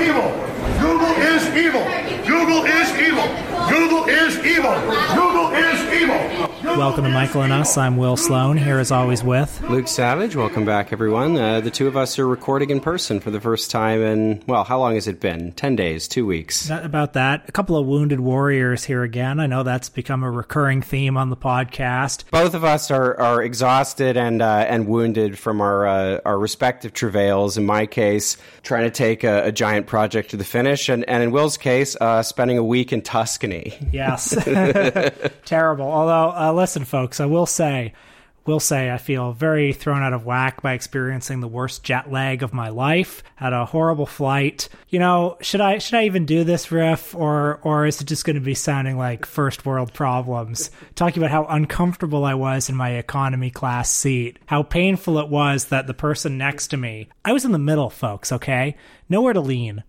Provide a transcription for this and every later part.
evil. Google is evil. Google is evil. Google is evil. Google is evil. Welcome to Michael and Us. I'm Will Sloan, here as always with Luke Savage. Welcome back, everyone. Uh, the two of us are recording in person for the first time in, well, how long has it been? 10 days, two weeks. That- about that. A couple of wounded warriors here again. I know that's become a recurring theme on the podcast. Both of us are, are exhausted and uh, and wounded from our uh, our respective travails. In my case, trying to take a, a giant project to the finish, and, and in Will's case, uh, spending a week in Tuscany. Yes. Terrible. Although, uh, listen, folks, I will say, will say I feel very thrown out of whack by experiencing the worst jet lag of my life. Had a horrible flight. You know, should I should I even do this riff or or is it just going to be sounding like first world problems? Talking about how uncomfortable I was in my economy class seat. How painful it was that the person next to me. I was in the middle, folks, okay? Nowhere to lean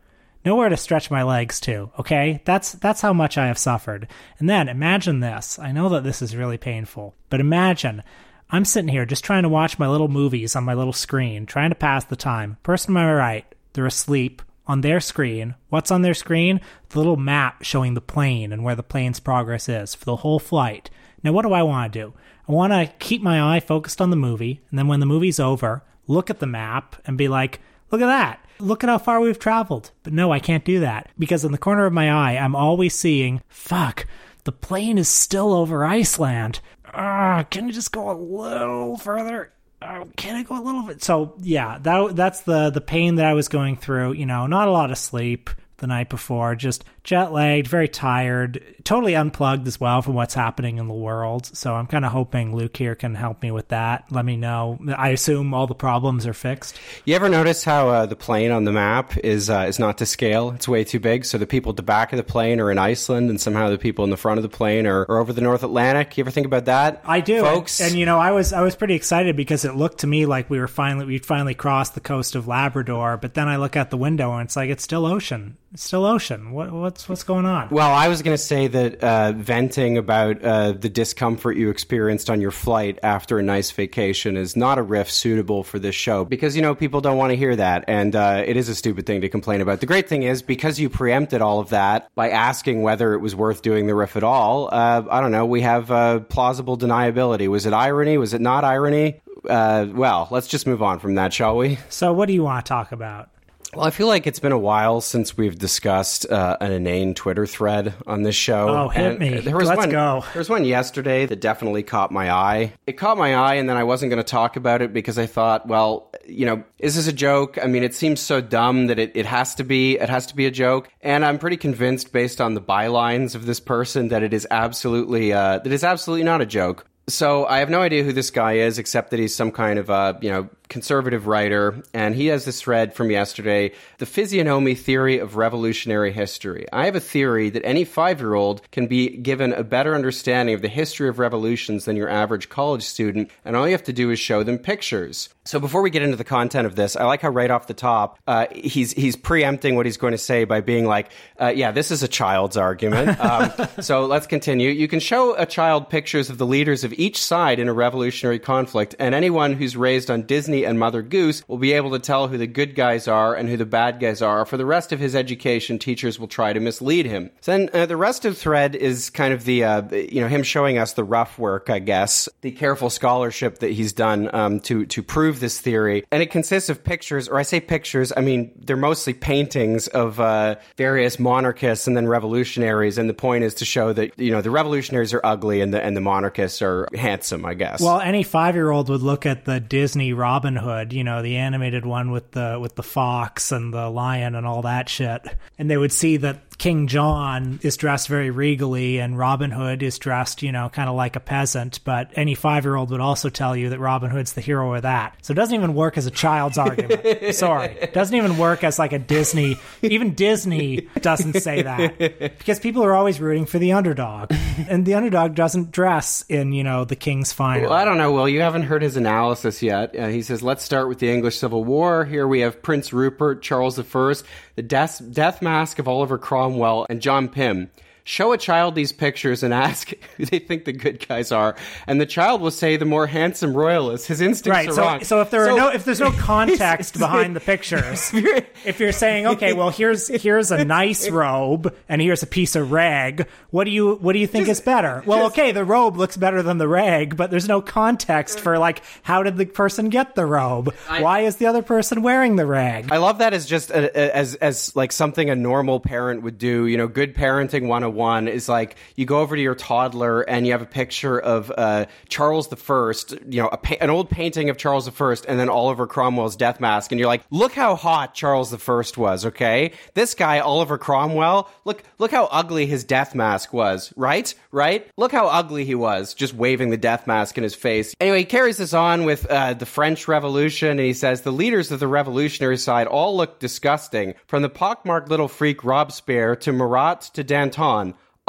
nowhere to stretch my legs to okay? That's that's how much i have suffered. And then imagine this. I know that this is really painful but imagine i'm sitting here just trying to watch my little movies on my little screen trying to pass the time. Person to my right they're asleep on their screen. What's on their screen? The little map showing the plane and where the plane's progress is for the whole flight. Now what do i want to do? I want to keep my eye focused on the movie and then when the movie's over look at the map and be like look at that look at how far we've traveled. But no, I can't do that because in the corner of my eye, I'm always seeing, fuck, the plane is still over Iceland. Ah, can you just go a little further? Uh, can I go a little bit? So yeah, that that's the the pain that I was going through. You know, not a lot of sleep the night before, just jet lagged, very tired, totally unplugged as well from what's happening in the world. So I'm kind of hoping Luke here can help me with that. Let me know. I assume all the problems are fixed. You ever notice how uh, the plane on the map is uh, is not to scale? It's way too big. So the people at the back of the plane are in Iceland, and somehow the people in the front of the plane are, are over the North Atlantic. You ever think about that? I do, folks. And, and, you know, I was I was pretty excited because it looked to me like we were finally we'd finally crossed the coast of Labrador. But then I look out the window and it's like it's still ocean. It's still ocean. What, what's what's going on? Well, I was going to say that uh, venting about uh, the discomfort you experienced on your flight after a nice vacation is not a riff suitable for this show because you know people don't want to hear that, and uh, it is a stupid thing to complain about. The great thing is because you preempted all of that by asking whether it was worth doing the riff at all. uh, I don't know. We have uh, plausible deniability. Was it irony? Was it not irony? Uh, well, let's just move on from that, shall we? So, what do you want to talk about? Well, I feel like it's been a while since we've discussed uh, an inane Twitter thread on this show. Oh, hit And me. There was Let's one, go. There was one yesterday that definitely caught my eye. It caught my eye, and then I wasn't going to talk about it because I thought, well, you know, is this a joke? I mean, it seems so dumb that it, it has to be. It has to be a joke, and I'm pretty convinced, based on the bylines of this person, that it is absolutely uh, that is absolutely not a joke. So I have no idea who this guy is, except that he's some kind of uh, you know conservative writer, and he has this thread from yesterday: the physiognomy theory of revolutionary history. I have a theory that any five-year-old can be given a better understanding of the history of revolutions than your average college student, and all you have to do is show them pictures. So before we get into the content of this, I like how right off the top uh, he's he's preempting what he's going to say by being like, uh, "Yeah, this is a child's argument." Um, so let's continue. You can show a child pictures of the leaders of each side in a revolutionary conflict, and anyone who's raised on Disney and Mother Goose will be able to tell who the good guys are and who the bad guys are. For the rest of his education, teachers will try to mislead him. So then uh, the rest of thread is kind of the uh, you know him showing us the rough work, I guess, the careful scholarship that he's done um, to to prove this theory, and it consists of pictures, or I say pictures, I mean they're mostly paintings of uh, various monarchists and then revolutionaries, and the point is to show that you know the revolutionaries are ugly and the and the monarchists are handsome, I guess. Well, any five year old would look at the Disney Robin Hood, you know, the animated one with the with the fox and the lion and all that shit, and they would see that King John is dressed very regally and Robin Hood is dressed, you know, kind of like a peasant, but any five year old would also tell you that Robin Hood's the hero of that. So it doesn't even work as a child's argument. Sorry. It doesn't even work as like a Disney. Even Disney doesn't say that because people are always rooting for the underdog. And the underdog doesn't dress in, you know, the king's finery. Well, I don't know. Will. you haven't heard his analysis yet. Uh, he says, let's start with the English Civil War. Here we have Prince Rupert, Charles I, the death, death mask of Oliver Cromwell, and John Pym. Show a child these pictures and ask who they think the good guys are, and the child will say the more handsome royalist. His instincts Right. are So, wrong. so if there are no, if there's no context behind the pictures, if you're saying, okay, well, here's here's a nice robe and here's a piece of rag, what do you what do you think is better? Well, okay, the robe looks better than the rag, but there's no context for like how did the person get the robe? Why is the other person wearing the rag? I love that as just a, a- as as like something a normal parent would do. You know, good parenting 101 is like you go over to your toddler and you have a picture of uh, Charles the First, you know, pa- an old painting of Charles the First, and then Oliver Cromwell's death mask, and you're like, look how hot Charles the First was. Okay, this guy Oliver Cromwell, look look how ugly his death mask was. Right, right. Look how ugly he was, just waving the death mask in his face. Anyway, he carries this on with uh, the French Revolution, and he says the leaders of the revolutionary side all look disgusting, from the pockmarked little freak Robespierre to Marat to Danton.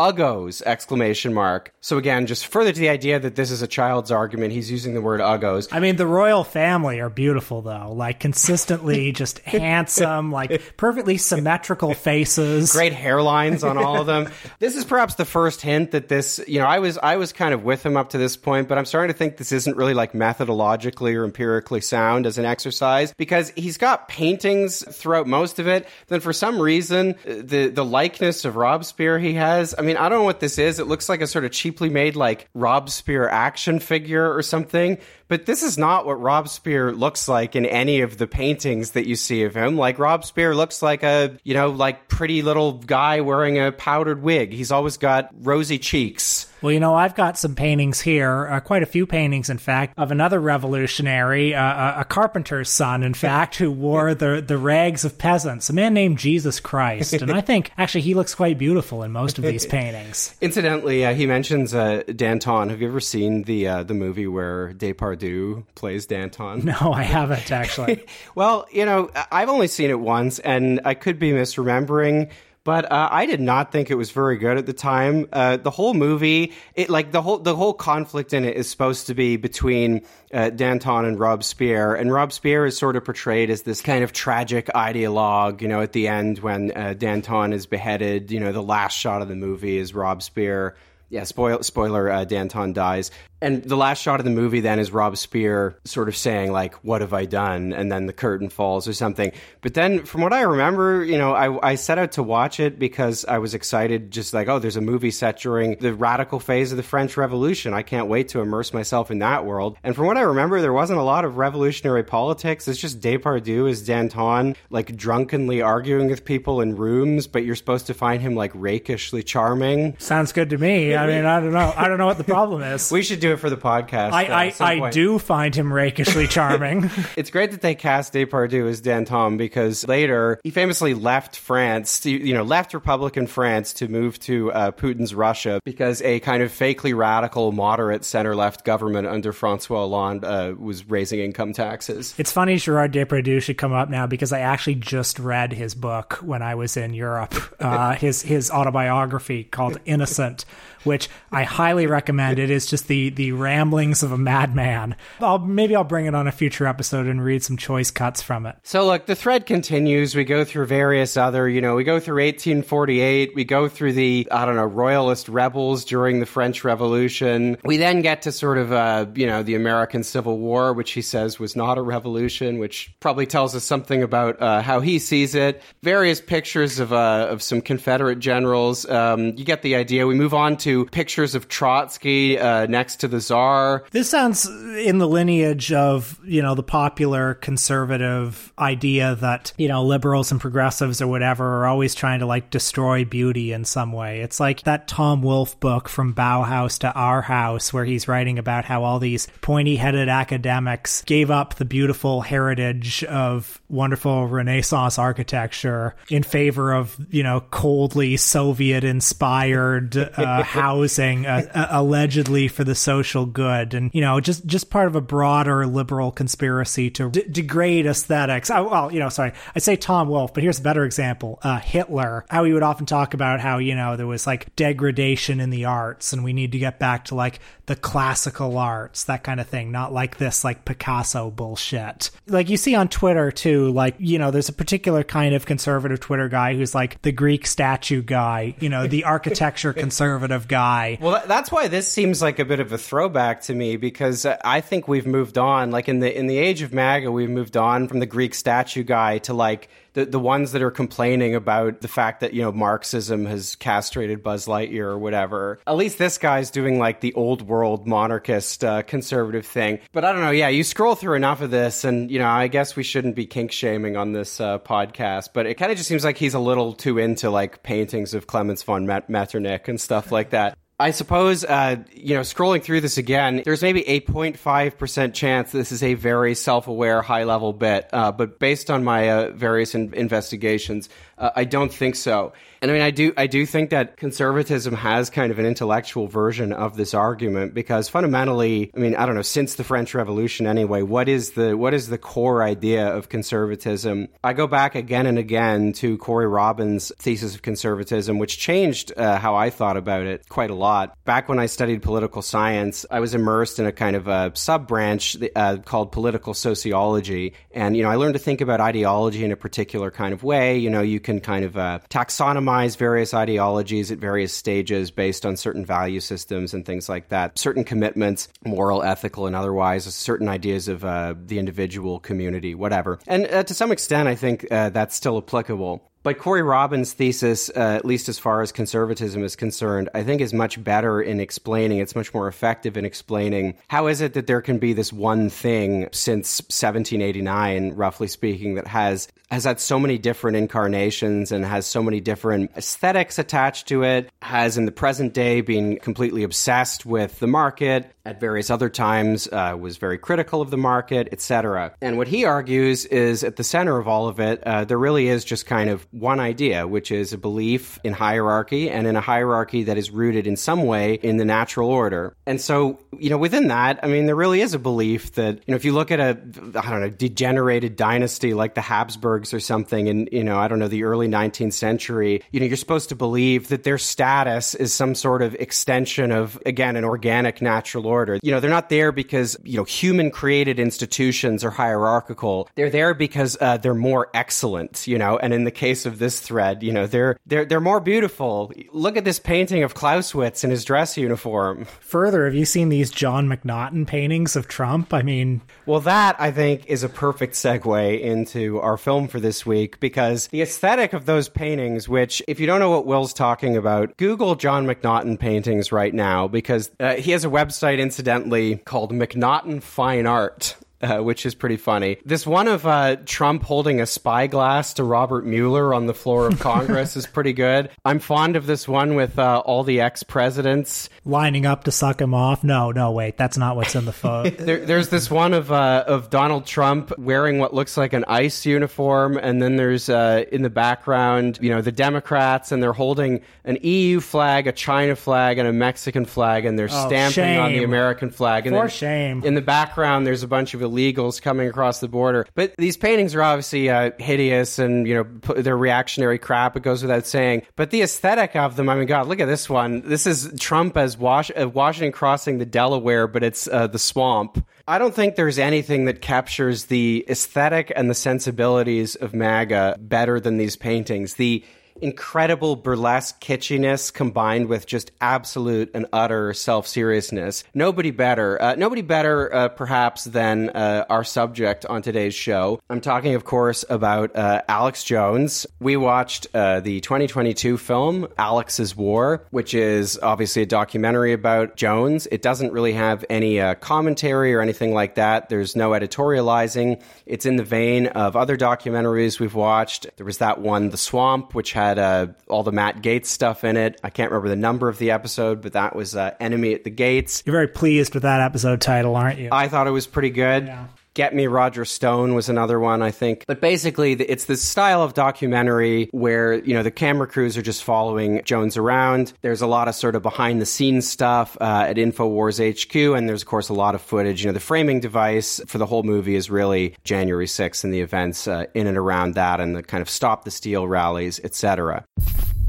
Uggos! Exclamation mark. So again, just further to the idea that this is a child's argument, he's using the word uggos. I mean, the royal family are beautiful though, like consistently just handsome, like perfectly symmetrical faces. great hairlines on all of them. this is perhaps the first hint that this, you know, I was I was kind of with him up to this point, but I'm starting to think this isn't really like methodologically or empirically sound as an exercise because he's got paintings throughout most of it. Then for some reason, the the likeness of Robespierre he has, I mean, I don't know what this is. It looks like a sort of cheaply made like Robespierre action figure or something. But this is not what Robespierre looks like in any of the paintings that you see of him. Like Robespierre looks like a, you know, like pretty little guy wearing a powdered wig. He's always got rosy cheeks. Well, you know, I've got some paintings here, uh, quite a few paintings, in fact, of another revolutionary, uh, a- a carpenter's son, in fact, who wore the the rags of peasants. A man named Jesus Christ, and I think actually he looks quite beautiful in most of these paintings. Incidentally, uh, he mentions uh, Danton. Have you ever seen the uh, the movie where Depardieu plays Danton? No, I haven't actually. Well, you know, I've only seen it once, and I could be misremembering. But uh, I did not think it was very good at the time. Uh, the whole movie, it like the whole the whole conflict in it is supposed to be between uh, Danton and Robespierre, and Robespierre is sort of portrayed as this kind of tragic ideologue. You know, at the end when uh, Danton is beheaded, you know, the last shot of the movie is Robespierre. Yeah, spoil, spoiler, uh, Danton dies. And the last shot of the movie then is Robespierre sort of saying, like, what have I done? And then the curtain falls or something. But then, from what I remember, you know, I, I set out to watch it because I was excited, just like, oh, there's a movie set during the radical phase of the French Revolution. I can't wait to immerse myself in that world. And from what I remember, there wasn't a lot of revolutionary politics. It's just Depardieu as Danton, like, drunkenly arguing with people in rooms, but you're supposed to find him, like, rakishly charming. Sounds good to me. I mean, I don't know. I don't know what the problem is. We should do it for the podcast. uh, I, I, I do find him rakishly charming. It's great that they cast Depardieu as Danton because later he famously left France, to, you know, left Republican France to move to uh, Putin's Russia because a kind of fakely radical, moderate center-left government under Francois Hollande uh, was raising income taxes. It's funny Gerard Depardieu should come up now because I actually just read his book when I was in Europe. Uh, his his autobiography called Innocent, which I highly recommend. It is just the the ramblings of a madman. I'll maybe I'll bring it on a future episode and read some choice cuts from it. So look, the thread continues. We go through various other, you know, we go through 1848. We go through the, I don't know, royalist rebels during the French Revolution. We then get to sort of, uh, you know, the American Civil War, which he says was not a revolution, which probably tells us something about uh, how he sees it. Various pictures of uh, of some Confederate generals. Um, you get the idea. We move on to pictures of Trotsky uh, next to the Czar. This sounds in the lineage of, you know, the popular conservative idea that, you know, liberals and progressives or whatever are always trying to like destroy beauty in some way. It's like that Tom Wolfe book from Bauhaus to Our House where he's writing about how all these pointy-headed academics gave up the beautiful heritage of wonderful Renaissance architecture in favor of, you know, coldly Soviet inspired uh, housing uh, uh, allegedly for the social good. And you know just just part of a broader liberal conspiracy to d- degrade aesthetics. Oh, well you know sorry i say tom wolfe but here's a better example uh, hitler how he would often talk about how you know there was like degradation in the arts and we need to get back to like the classical arts that kind of thing not like this like picasso bullshit. Like you see on twitter too like you know there's a particular kind of conservative twitter guy who's like the greek statue guy you know the architecture conservative guy Well, that's why this seems like a bit of a throwback to me because I think we've moved on. Like in the in the age of MAGA, we've moved on from the Greek statue guy to like the the ones that are complaining about the fact that you know Marxism has castrated Buzz Lightyear or whatever. At least this guy's doing like the old world monarchist uh, conservative thing. But I don't know. Yeah, you scroll through enough of this, and you know, I guess we shouldn't be kink shaming on this uh, podcast. But it kind of just seems like he's a little too into like paintings of Clemens von Met- Metternich and stuff like that. I suppose, uh, you know, scrolling through this again, there's maybe a 0.5% chance this is a very self aware, high level bit. Uh, but based on my uh, various in- investigations, uh, I don't think so. And I mean, I do, I do think that conservatism has kind of an intellectual version of this argument because fundamentally, I mean, I don't know, since the French Revolution anyway, what is the, what is the core idea of conservatism? I go back again and again to Corey Robin's thesis of conservatism, which changed uh, how I thought about it quite a lot. Back when I studied political science, I was immersed in a kind of a sub branch uh, called political sociology. And, you know, I learned to think about ideology in a particular kind of way. You know, you can kind of uh, taxonomize various ideologies at various stages based on certain value systems and things like that, certain commitments, moral, ethical, and otherwise, certain ideas of uh, the individual community, whatever. And uh, to some extent, I think uh, that's still applicable. But Corey Robin's thesis, uh, at least as far as conservatism is concerned, I think is much better in explaining, it's much more effective in explaining how is it that there can be this one thing since 1789, roughly speaking, that has has had so many different incarnations and has so many different aesthetics attached to it, has in the present day been completely obsessed with the market, at various other times uh, was very critical of the market, etc. And what he argues is at the center of all of it, uh, there really is just kind of one idea, which is a belief in hierarchy and in a hierarchy that is rooted in some way in the natural order. And so, you know, within that, I mean, there really is a belief that, you know, if you look at a, I don't know, degenerated dynasty like the Habsburgs or something in, you know, I don't know, the early 19th century, you know, you're supposed to believe that their status is some sort of extension of, again, an organic natural order. You know, they're not there because, you know, human created institutions are hierarchical. They're there because uh, they're more excellent, you know, and in the case of this thread, you know, they're, they're, they're more beautiful. Look at this painting of Clausewitz in his dress uniform. Further, have you seen these John McNaughton paintings of Trump? I mean, well, that I think is a perfect segue into our film for this week because the aesthetic of those paintings, which, if you don't know what Will's talking about, Google John McNaughton paintings right now because uh, he has a website, incidentally, called McNaughton Fine Art. Uh, which is pretty funny. This one of uh, Trump holding a spyglass to Robert Mueller on the floor of Congress is pretty good. I'm fond of this one with uh, all the ex presidents lining up to suck him off. No, no, wait, that's not what's in the photo. there, there's this one of uh, of Donald Trump wearing what looks like an ICE uniform, and then there's uh, in the background, you know, the Democrats, and they're holding an EU flag, a China flag, and a Mexican flag, and they're Oh, stamping shame. on the American flag. And For then shame. In the background, there's a bunch of illegals coming across the border. But these paintings are obviously uh, hideous and, you know, they're reactionary crap. It goes without saying. But the aesthetic of them, I mean, God, look at this one. This is Trump as Wash- uh, Washington crossing the Delaware, but it's uh, the swamp. I don't think there's anything that captures the aesthetic and the sensibilities of MAGA better than these paintings. The incredible burlesque kitschiness combined with just absolute and utter self seriousness. Nobody better, uh, nobody better, uh, perhaps, than uh, our subject on today's show. I'm talking, of course, about uh, Alex Jones. We watched uh, the 2022 film Alex's War, which is obviously a documentary about Jones. It doesn't really have any uh, commentary or anything like that. There's no editorializing. It's in the vein of other documentaries we've watched. There was that one, The Swamp, which had uh, all the Matt Gaetz stuff in it. I can't remember the number of the episode, but that was uh, Enemy at the Gates. You're very pleased with that episode title, aren't you? I thought it was pretty good. Yeah. Get Me Roger Stone was another one, I think. But basically, it's this style of documentary where, you know, the camera crews are just following Jones around. There's a lot of sort of behind the scenes stuff uh, at InfoWars HQ, and there's, of course, a lot of footage. You know, the framing device for the whole movie is really January 6th and the events uh, in and around that and the kind of Stop the Steal rallies, etc.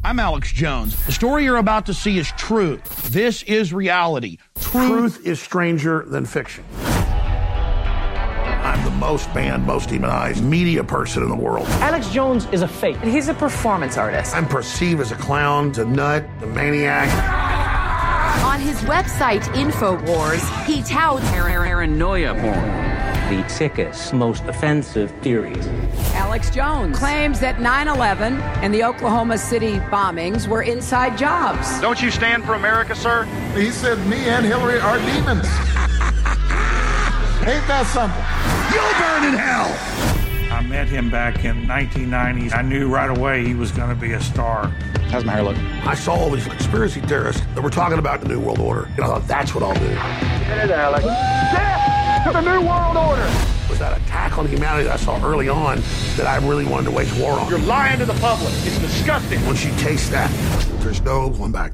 I'm Alex Jones. The story you're about to see is true. This is reality. Truth, Truth is stranger than fiction. I'm the most banned, most demonized media person in the world. Alex Jones is a fake. He's a performance artist. I'm perceived as a clown, a nut, a maniac. On his website, InfoWars, he touts paranoia porn the sickest, most offensive theories. Alex Jones claims that 9 11 and the Oklahoma City bombings were inside jobs. Don't you stand for America, sir? He said, Me and Hillary are demons. Ain't that something? You'll burn in hell. I met him back in 1990. I knew right away he was going to be a star. How's my hair look? I saw all these conspiracy theorists that were talking about the New World Order. And I thought, that's what I'll do. Hey there, Alex. Death to the New World Order! Was that attack on humanity that I saw early on that I really wanted to wage war on? You're lying to the public. It's disgusting. Once you taste that, there's no going back.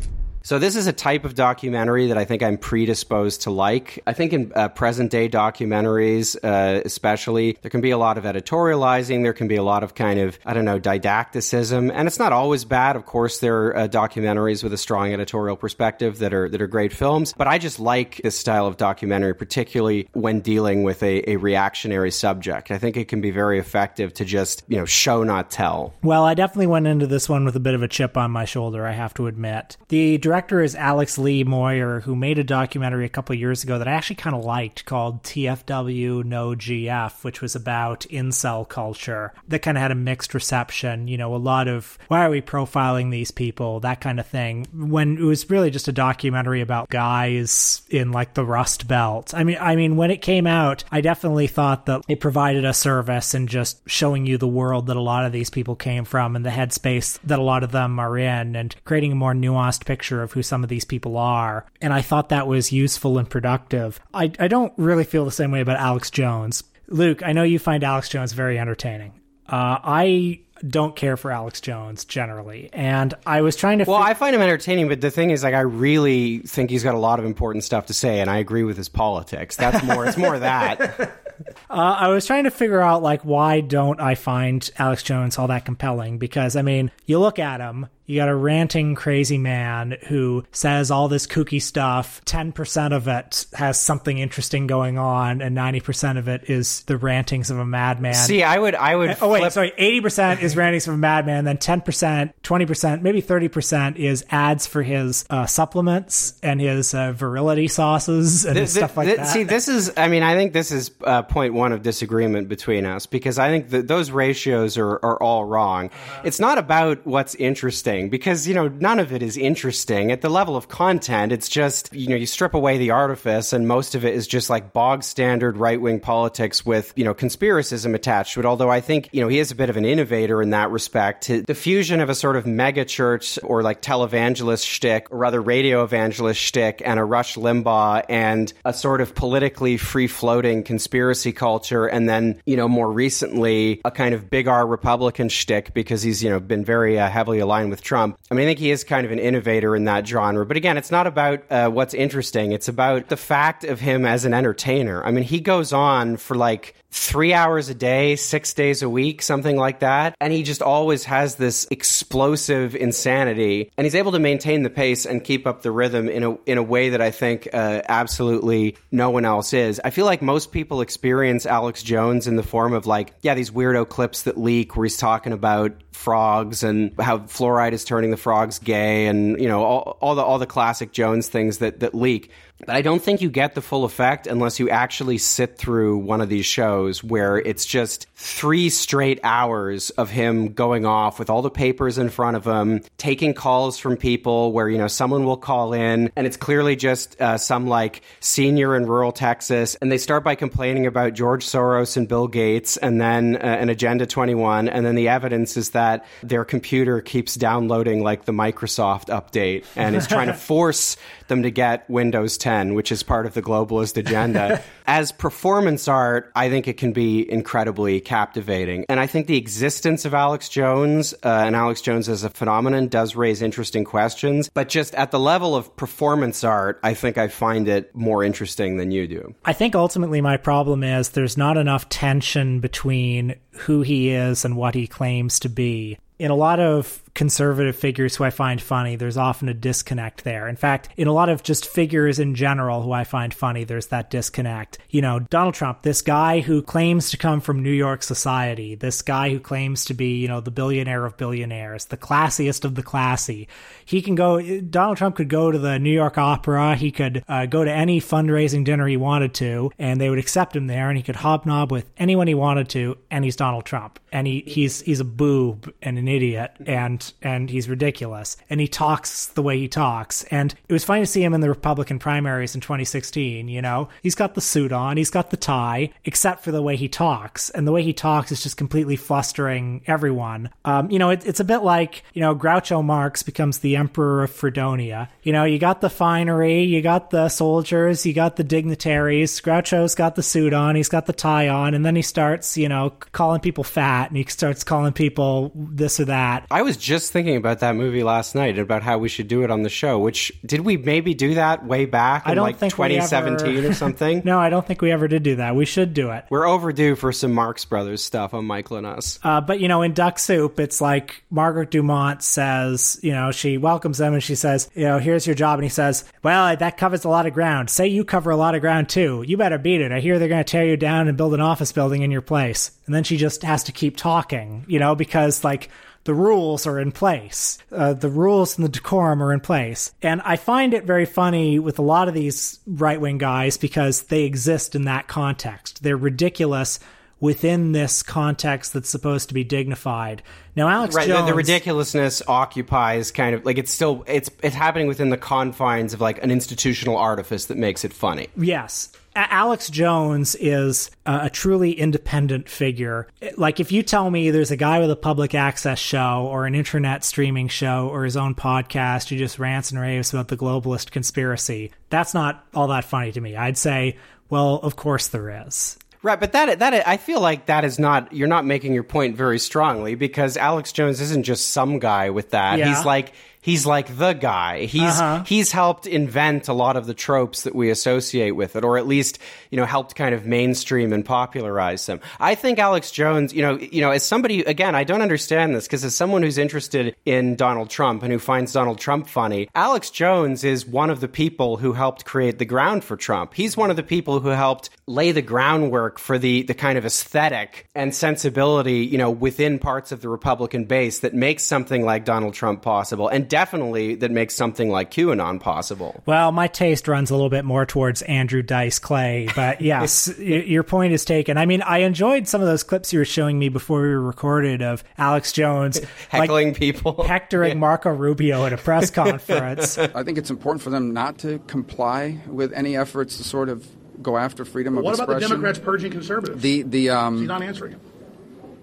So this is a type of documentary that I think I'm predisposed to like. I think in uh, present day documentaries, uh, especially, there can be a lot of editorializing. There can be a lot of kind of I don't know didacticism, and it's not always bad. Of course, there are uh, documentaries with a strong editorial perspective that are that are great films. But I just like this style of documentary, particularly when dealing with a, a reactionary subject. I think it can be very effective to just you know show not tell. Well, I definitely went into this one with a bit of a chip on my shoulder. I have to admit the director is Alex Lee Moyer, who made a documentary a couple years ago that I actually kind of liked called TFW No GF, which was about incel culture. That kind of had a mixed reception. You know, a lot of why are we profiling these people, that kind of thing. When it was really just a documentary about guys in like the Rust Belt. I mean, I mean, when it came out, I definitely thought that it provided a service in just showing you the world that a lot of these people came from and the headspace that a lot of them are in, and creating a more nuanced picture of of who some of these people are. And I thought that was useful and productive. I, I don't really feel the same way about Alex Jones. Luke, I know you find Alex Jones very entertaining. Uh, I don't care for Alex Jones generally. And I was trying to. Well, fi- I find him entertaining, but the thing is, like, I really think he's got a lot of important stuff to say, and I agree with his politics. That's more. it's more that. Uh, I was trying to figure out like why don't I find Alex Jones all that compelling? Because I mean, you look at him, you got a ranting crazy man who says all this kooky stuff. 10% of it has something interesting going on and 90% of it is the rantings of a madman. See, I would I would Oh wait, sorry, 80% is rantings of a madman, then 10%, 20%, maybe 30% is ads for his uh, supplements and his uh, virility sauces and stuff like that. See, this is I mean, I think this is uh, point 1 of disagreement between us because I think that those ratios are are all wrong. Uh-huh. It's not about what's interesting because, you know, none of it is interesting. At the level of content, it's just, you know, you strip away the artifice and most of it is just like bog standard right wing politics with, you know, conspiracism attached to it. Although I think, you know, he is a bit of an innovator in that respect. The fusion of a sort of mega church or like televangelist shtick, or rather radio evangelist shtick, and a Rush Limbaugh and a sort of politically free floating conspiracy culture. And then, you know, more recently, a kind of big R Republican shtick because he's, you know, been very uh, heavily aligned with Trump. I mean, I think he is kind of an innovator in that genre. But again, it's not about uh, what's interesting. It's about the fact of him as an entertainer. I mean, he goes on for like three hours a day, six days a week, something like that. And he just always has this explosive insanity. And he's able to maintain the pace and keep up the rhythm in a, in a way that I think uh, absolutely no one else is. I feel like most people experience Alex Jones in the form of like, yeah, these weirdo clips that leak where he's talking about frogs and how fluoride is turning the frogs gay and, you know, all, all the, all the classic Jones things that, that leak. But I don't think you get the full effect unless you actually sit through one of these shows where it's just three straight hours of him going off with all the papers in front of him, taking calls from people where, you know, someone will call in and it's clearly just uh, some like senior in rural Texas. And they start by complaining about George Soros and Bill Gates and then uh, an Agenda 21. And then the evidence is that their computer keeps downloading like the Microsoft update and is trying to force them to get Windows 10 pretend, which is part of the globalist agenda. As performance art, I think it can be incredibly captivating. And I think the existence of Alex Jones uh, and Alex Jones as a phenomenon does raise interesting questions. But just at the level of performance art, I think I find it more interesting than you do. I think ultimately my problem is there's not enough tension between who he is and what he claims to be. In a lot of conservative figures who I find funny, there's often a disconnect there. In fact, in a lot of just figures in general who I find funny, there's that disconnect. You know, Donald Trump, this guy who claims to come from New York society, this guy who claims to be, you know, the billionaire of billionaires, the classiest of the classy. He can go, Donald Trump could go to the New York Opera, he could uh, go to any fundraising dinner he wanted to, and they would accept him there, and he could hobnob with anyone he wanted to, and he's Donald Trump. And he, he's, he's a boob and an idiot, and and he's ridiculous. And he talks the way he talks. And it was fine to see him in the republican primaries in 2016 you know? He's got the suit on he's got the tie except for the way he talks. And the way he talks is just completely flustering everyone. Um, you know it, it's a bit like you know groucho marx becomes the emperor of fredonia. You know you got the finery you got the soldiers you got the dignitaries. Groucho's got the suit on he's got the tie on. And then he starts you know calling people fat and he starts calling people this or that. I was just thinking about that movie last night about how we should do it on the show. Which did we maybe do that way back in I don't like think 2017 ever- or something? no i don't think we ever did do that we should do it We're overdue for some Marx Brothers stuff on Michael and us. Uh, but you know, in Duck Soup, it's like Margaret Dumont says, you know, she welcomes them and she says, you know, here's your job, and he says, well, that covers a lot of ground. Say you cover a lot of ground too. You better beat it. I hear they're going to tear you down and build an office building in your place. And then she just has to keep talking, you know, because like the rules are in place. Uh, the rules and the decorum are in place. And I find it very funny with a lot of these right wing guys because they exist in that context. They're ridiculous within this context that's supposed to be dignified. Now, Alex Right, the, Jones. the ridiculousness occupies kind of like it's still it's it's happening within the confines of like an institutional artifice that makes it funny. Yes. Alex Jones is a, a truly independent figure. Like, if you tell me there's a guy with a public access show or an internet streaming show or his own podcast who just rants and raves about the globalist conspiracy, that's not all that funny to me. I'd say, well, of course there is. Right, but that that I feel like that is not you're not making your point very strongly because Alex Jones isn't just some guy with that. Yeah. He's like he's like the guy. He's Uh-huh. he's helped invent a lot of the tropes that we associate with it or at least, you know, helped kind of mainstream and popularize them. I think Alex Jones, you know, you know, as somebody again, I don't understand this because as someone who's interested in Donald Trump and who finds Donald Trump funny, Alex Jones is one of the people who helped create the ground for Trump. He's one of the people who helped lay the groundwork for the the kind of aesthetic and sensibility, you know, within parts of the Republican base that makes something like Donald Trump possible and definitely that makes something like QAnon possible. Well, my taste runs a little bit more towards Andrew Dice Clay, but yes, y- your point is taken. I mean, I enjoyed some of those clips you were showing me before we were recorded of Alex Jones Heckling people. hectoring Marco Rubio at a press conference. I think it's important for them not to comply with any efforts to sort of go after freedom of What about the. Democrats purging conservatives? The the um, He's not answering him.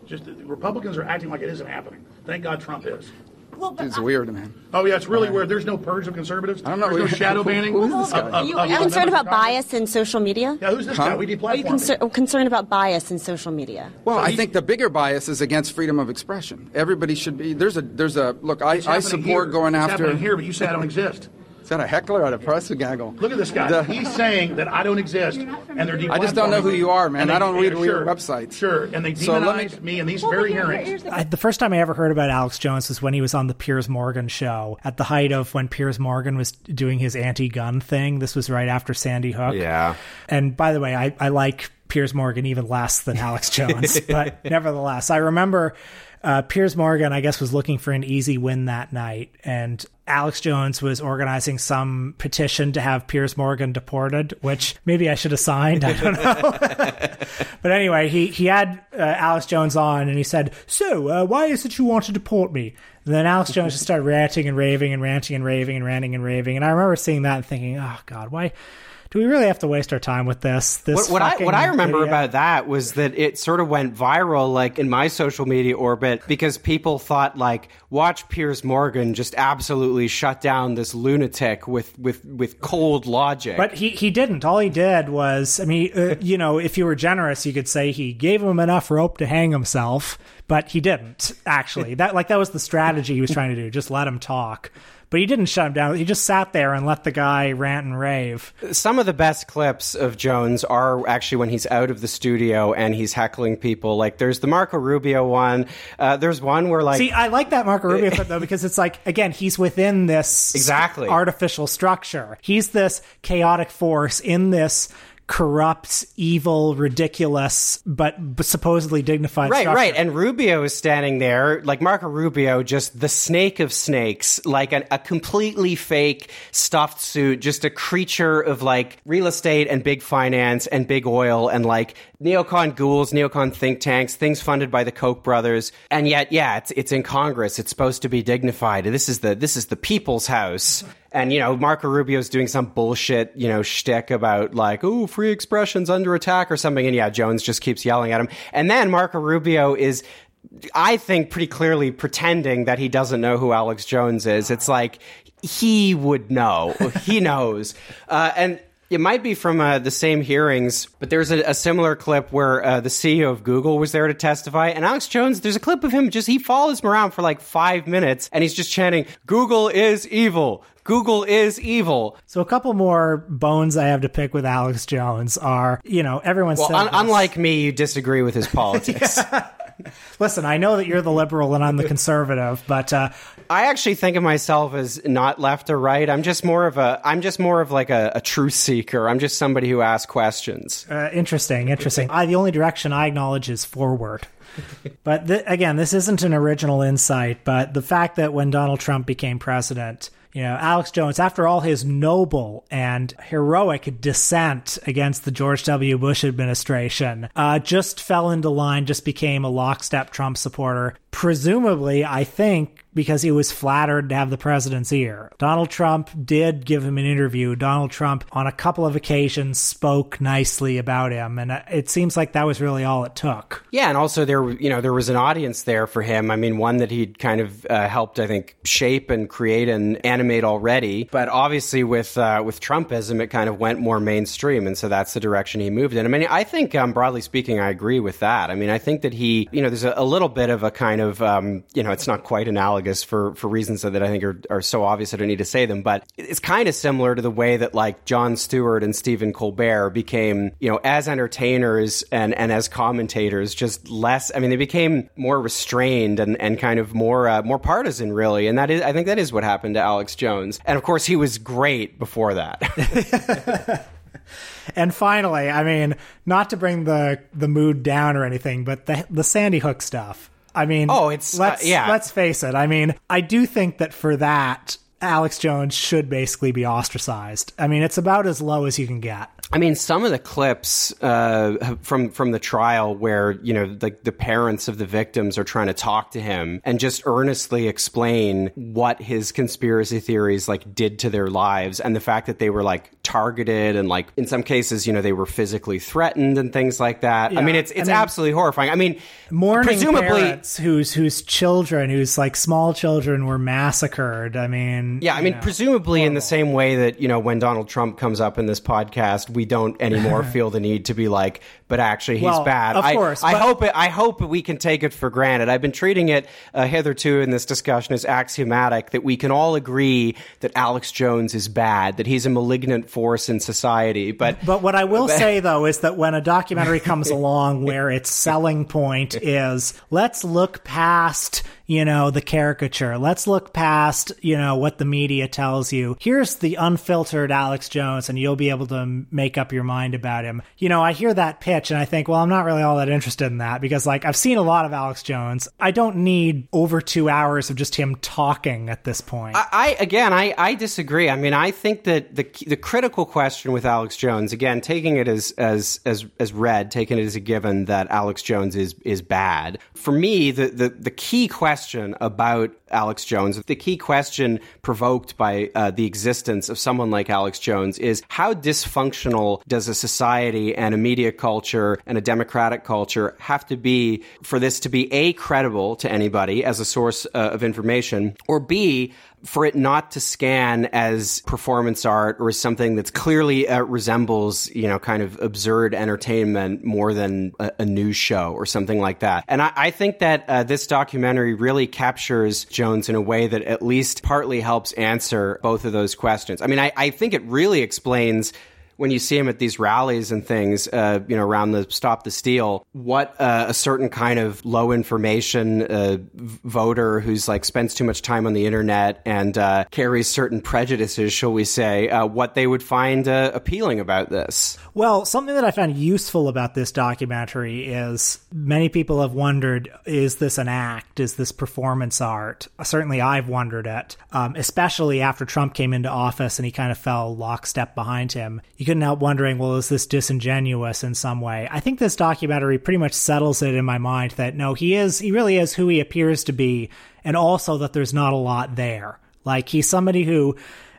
Just the Republicans are acting like it isn't happening. Thank God Trump is. It's weird, man. Oh yeah, it's really uh, weird. There's no purge of conservatives. I don't know. There's no shadow Who- banning. who is this guy? of- uh, Are you, of- are you concerned about bias in social media? Yeah, who's this Huh? guy? We Are you deplatformed. him. concer- concerned about bias in social media? Well, So I think the bigger bias is against freedom of expression. Everybody should be. There's a there's a look. I, I support here. going it's after. happening here, but you say I don't exist. Is that a heckler or a press gaggle? Look at this guy. The- He's saying that I don't exist, and they're I just don't know who you are, man. They- I don't read yeah, your sure, websites. Sure, and they So let me- demonize me in these very hearings. I, the first time I ever heard about Alex Jones was when he was on the Piers Morgan show at the height of when Piers Morgan was doing his anti-gun thing. This was right after Sandy Hook. Yeah. And by the way, I, I like Piers Morgan even less than Alex Jones, but nevertheless, I remember uh, Piers Morgan, I guess, was looking for an easy win that night, and Alex Jones was organizing some petition to have Piers Morgan deported, which maybe I should have signed. I don't know. but anyway, he he had uh, Alex Jones on, and he said, "So, uh, why is it you want to deport me?" And then Alex Jones just started ranting and raving and ranting and raving and ranting and raving, and I remember seeing that and thinking, "Oh God, why?" Do we really have to waste our time with this? This what, what I what I remember video? about that was that it sort of went viral, like in my social media orbit, because people thought like, watch Piers Morgan just absolutely shut down this lunatic with with with cold logic. But he, he didn't. All he did was, I mean, uh, you know, if you were generous, you could say he gave him enough rope to hang himself, but he didn't actually. that like that was the strategy he was trying to do. Just let him talk. But he didn't shut him down. He just sat there and let the guy rant and rave. Some of the best clips of Jones are actually when he's out of the studio and he's heckling people. Like there's the Marco Rubio one. Uh, there's one where like See, I like that Marco Rubio clip though because it's like again, he's within this Exactly. artificial structure. He's this chaotic force in this corrupt, evil, ridiculous, but supposedly dignified. Right, structure. right. And Rubio is standing there, like Marco Rubio, just the snake of snakes, like a, a completely fake stuffed suit, just a creature of like real estate and big finance and big oil and like neocon ghouls, neocon think tanks, things funded by the Koch brothers. And yet, yeah, it's it's in Congress. It's supposed to be dignified. This is the this is the people's house. And you know, Marco Rubio's doing some bullshit, you know, shtick about like, "Oh, free expression's under attack" or something. And yeah, Jones just keeps yelling at him. And then Marco Rubio is, I think, pretty clearly pretending that he doesn't know who Alex Jones is. It's like he would know. he knows. Uh, and it might be from uh, the same hearings, but there's a, a similar clip where uh, the CEO of Google was there to testify, and Alex Jones. There's a clip of him just he follows him around for like five minutes, and he's just chanting, "Google is evil." Google is evil. So a couple more bones I have to pick with Alex Jones are, you know, everyone Well, said un- unlike me, you disagree with his politics. Listen, I know that you're the liberal and I'm the conservative, but uh, I actually think of myself as not left or right. I'm just more of a. I'm just more of like a, a truth seeker. I'm just somebody who asks questions. uh, interesting, interesting. I, the only direction I acknowledge is forward. but th- again, this isn't an original insight, but the fact that when Donald Trump became president, you know, Alex Jones, after all his noble and heroic dissent against the George W. Bush administration, uh, just fell into line, just became a lockstep Trump supporter. Presumably, I think because he was flattered to have the president's ear. Donald Trump did give him an interview. Donald Trump, on a couple of occasions, spoke nicely about him, and uh, it seems like that was really all it took. Yeah, and also there, you know, there was an audience there for him. I mean, one that he'd kind of uh, helped, I think, shape and create and animate already. But obviously, with uh, with Trumpism, it kind of went more mainstream, and so that's the direction he moved in. I mean, I think, um, broadly speaking, I agree with that. I mean, I think that he, you know, there's a, a little bit of a kind of, um, you know, it's not quite analogous for for reasons that I think are, are so obvious I don't need to say them, but it's kind of similar to the way that like Jon Stewart and Stephen Colbert became, you know, as entertainers and and as commentators, just less. I mean, they became more restrained and and kind of more uh, more partisan, really. And that is, I think, that is what happened to Alex Jones. And of course, he was great before that. And finally, I mean, not to bring the the mood down or anything, but the the Sandy Hook stuff. I mean, Oh, it's- uh, let's yeah. let's face it. I mean, I do think that for that, Alex Jones should basically be ostracized. I mean, it's about as low as you can get. I mean, some of the clips uh, from from the trial where you know the the parents of the victims are trying to talk to him and just earnestly explain what his conspiracy theories like did to their lives and the fact that they were like targeted and like in some cases you know they were physically threatened and things like that. I mean, it's it's And then- absolutely horrifying. I mean, Mourning presumably. parents whose whose children, whose like small children, were massacred. I mean, Yeah, I mean, know. presumably in the same way that, you know, when Donald Trump comes up in this podcast, we don't anymore feel the need to be like, but actually he's Well, bad. of I, course, I but- hope it, I hope we can take it for granted. I've been treating it uh, hitherto in this discussion as axiomatic that we can all agree that Alex Jones is bad, that he's a malignant force in society. But But what I will say though is that when a documentary comes along where its selling point is let's look past, you know, the caricature. Let's look past, you know, what the media tells you. Here's the unfiltered Alex Jones and you'll be able to make up your mind about him. You know, I hear that pitch and I think, well, I'm not really all that interested in that because like I've seen a lot of Alex Jones. I don't need over 2 hours of just him talking at this point. I, I again, I, I disagree. I mean, I think that the the critical question with Alex Jones, again, taking it as as as as read, taking it as a given that Alex Jones is is bad. For me, the the, the key question about Alex Jones. The key question provoked by uh, the existence of someone like Alex Jones is how dysfunctional does a society and a media culture and a democratic culture have to be for this to be A, credible to anybody as a source uh, of information, or B, for it not to scan as performance art or as something that's clearly uh, resembles, you know, kind of absurd entertainment more than a, a news show or something like that. And I, I think that uh, this documentary really captures Jones in a way that at least partly helps answer both of those questions. I mean, I, I think it really explains when you see him at these rallies and things, uh, you know, around the Stop the Steal, what uh, a certain kind of low information uh, voter who's like spends too much time on the internet and uh, carries certain prejudices, shall we say, uh, what they would find uh, appealing about this. Well, something that I found useful about this documentary is many people have wondered is this an act? Is this performance art? Certainly I've wondered it, um, especially after Trump came into office and he kind of fell lockstep behind him. You couldn't help wondering, well, is this disingenuous in some way? I think this documentary pretty much settles it in my mind that no, he is, he really is who he appears to be, and also that there's not a lot there. Like he's somebody who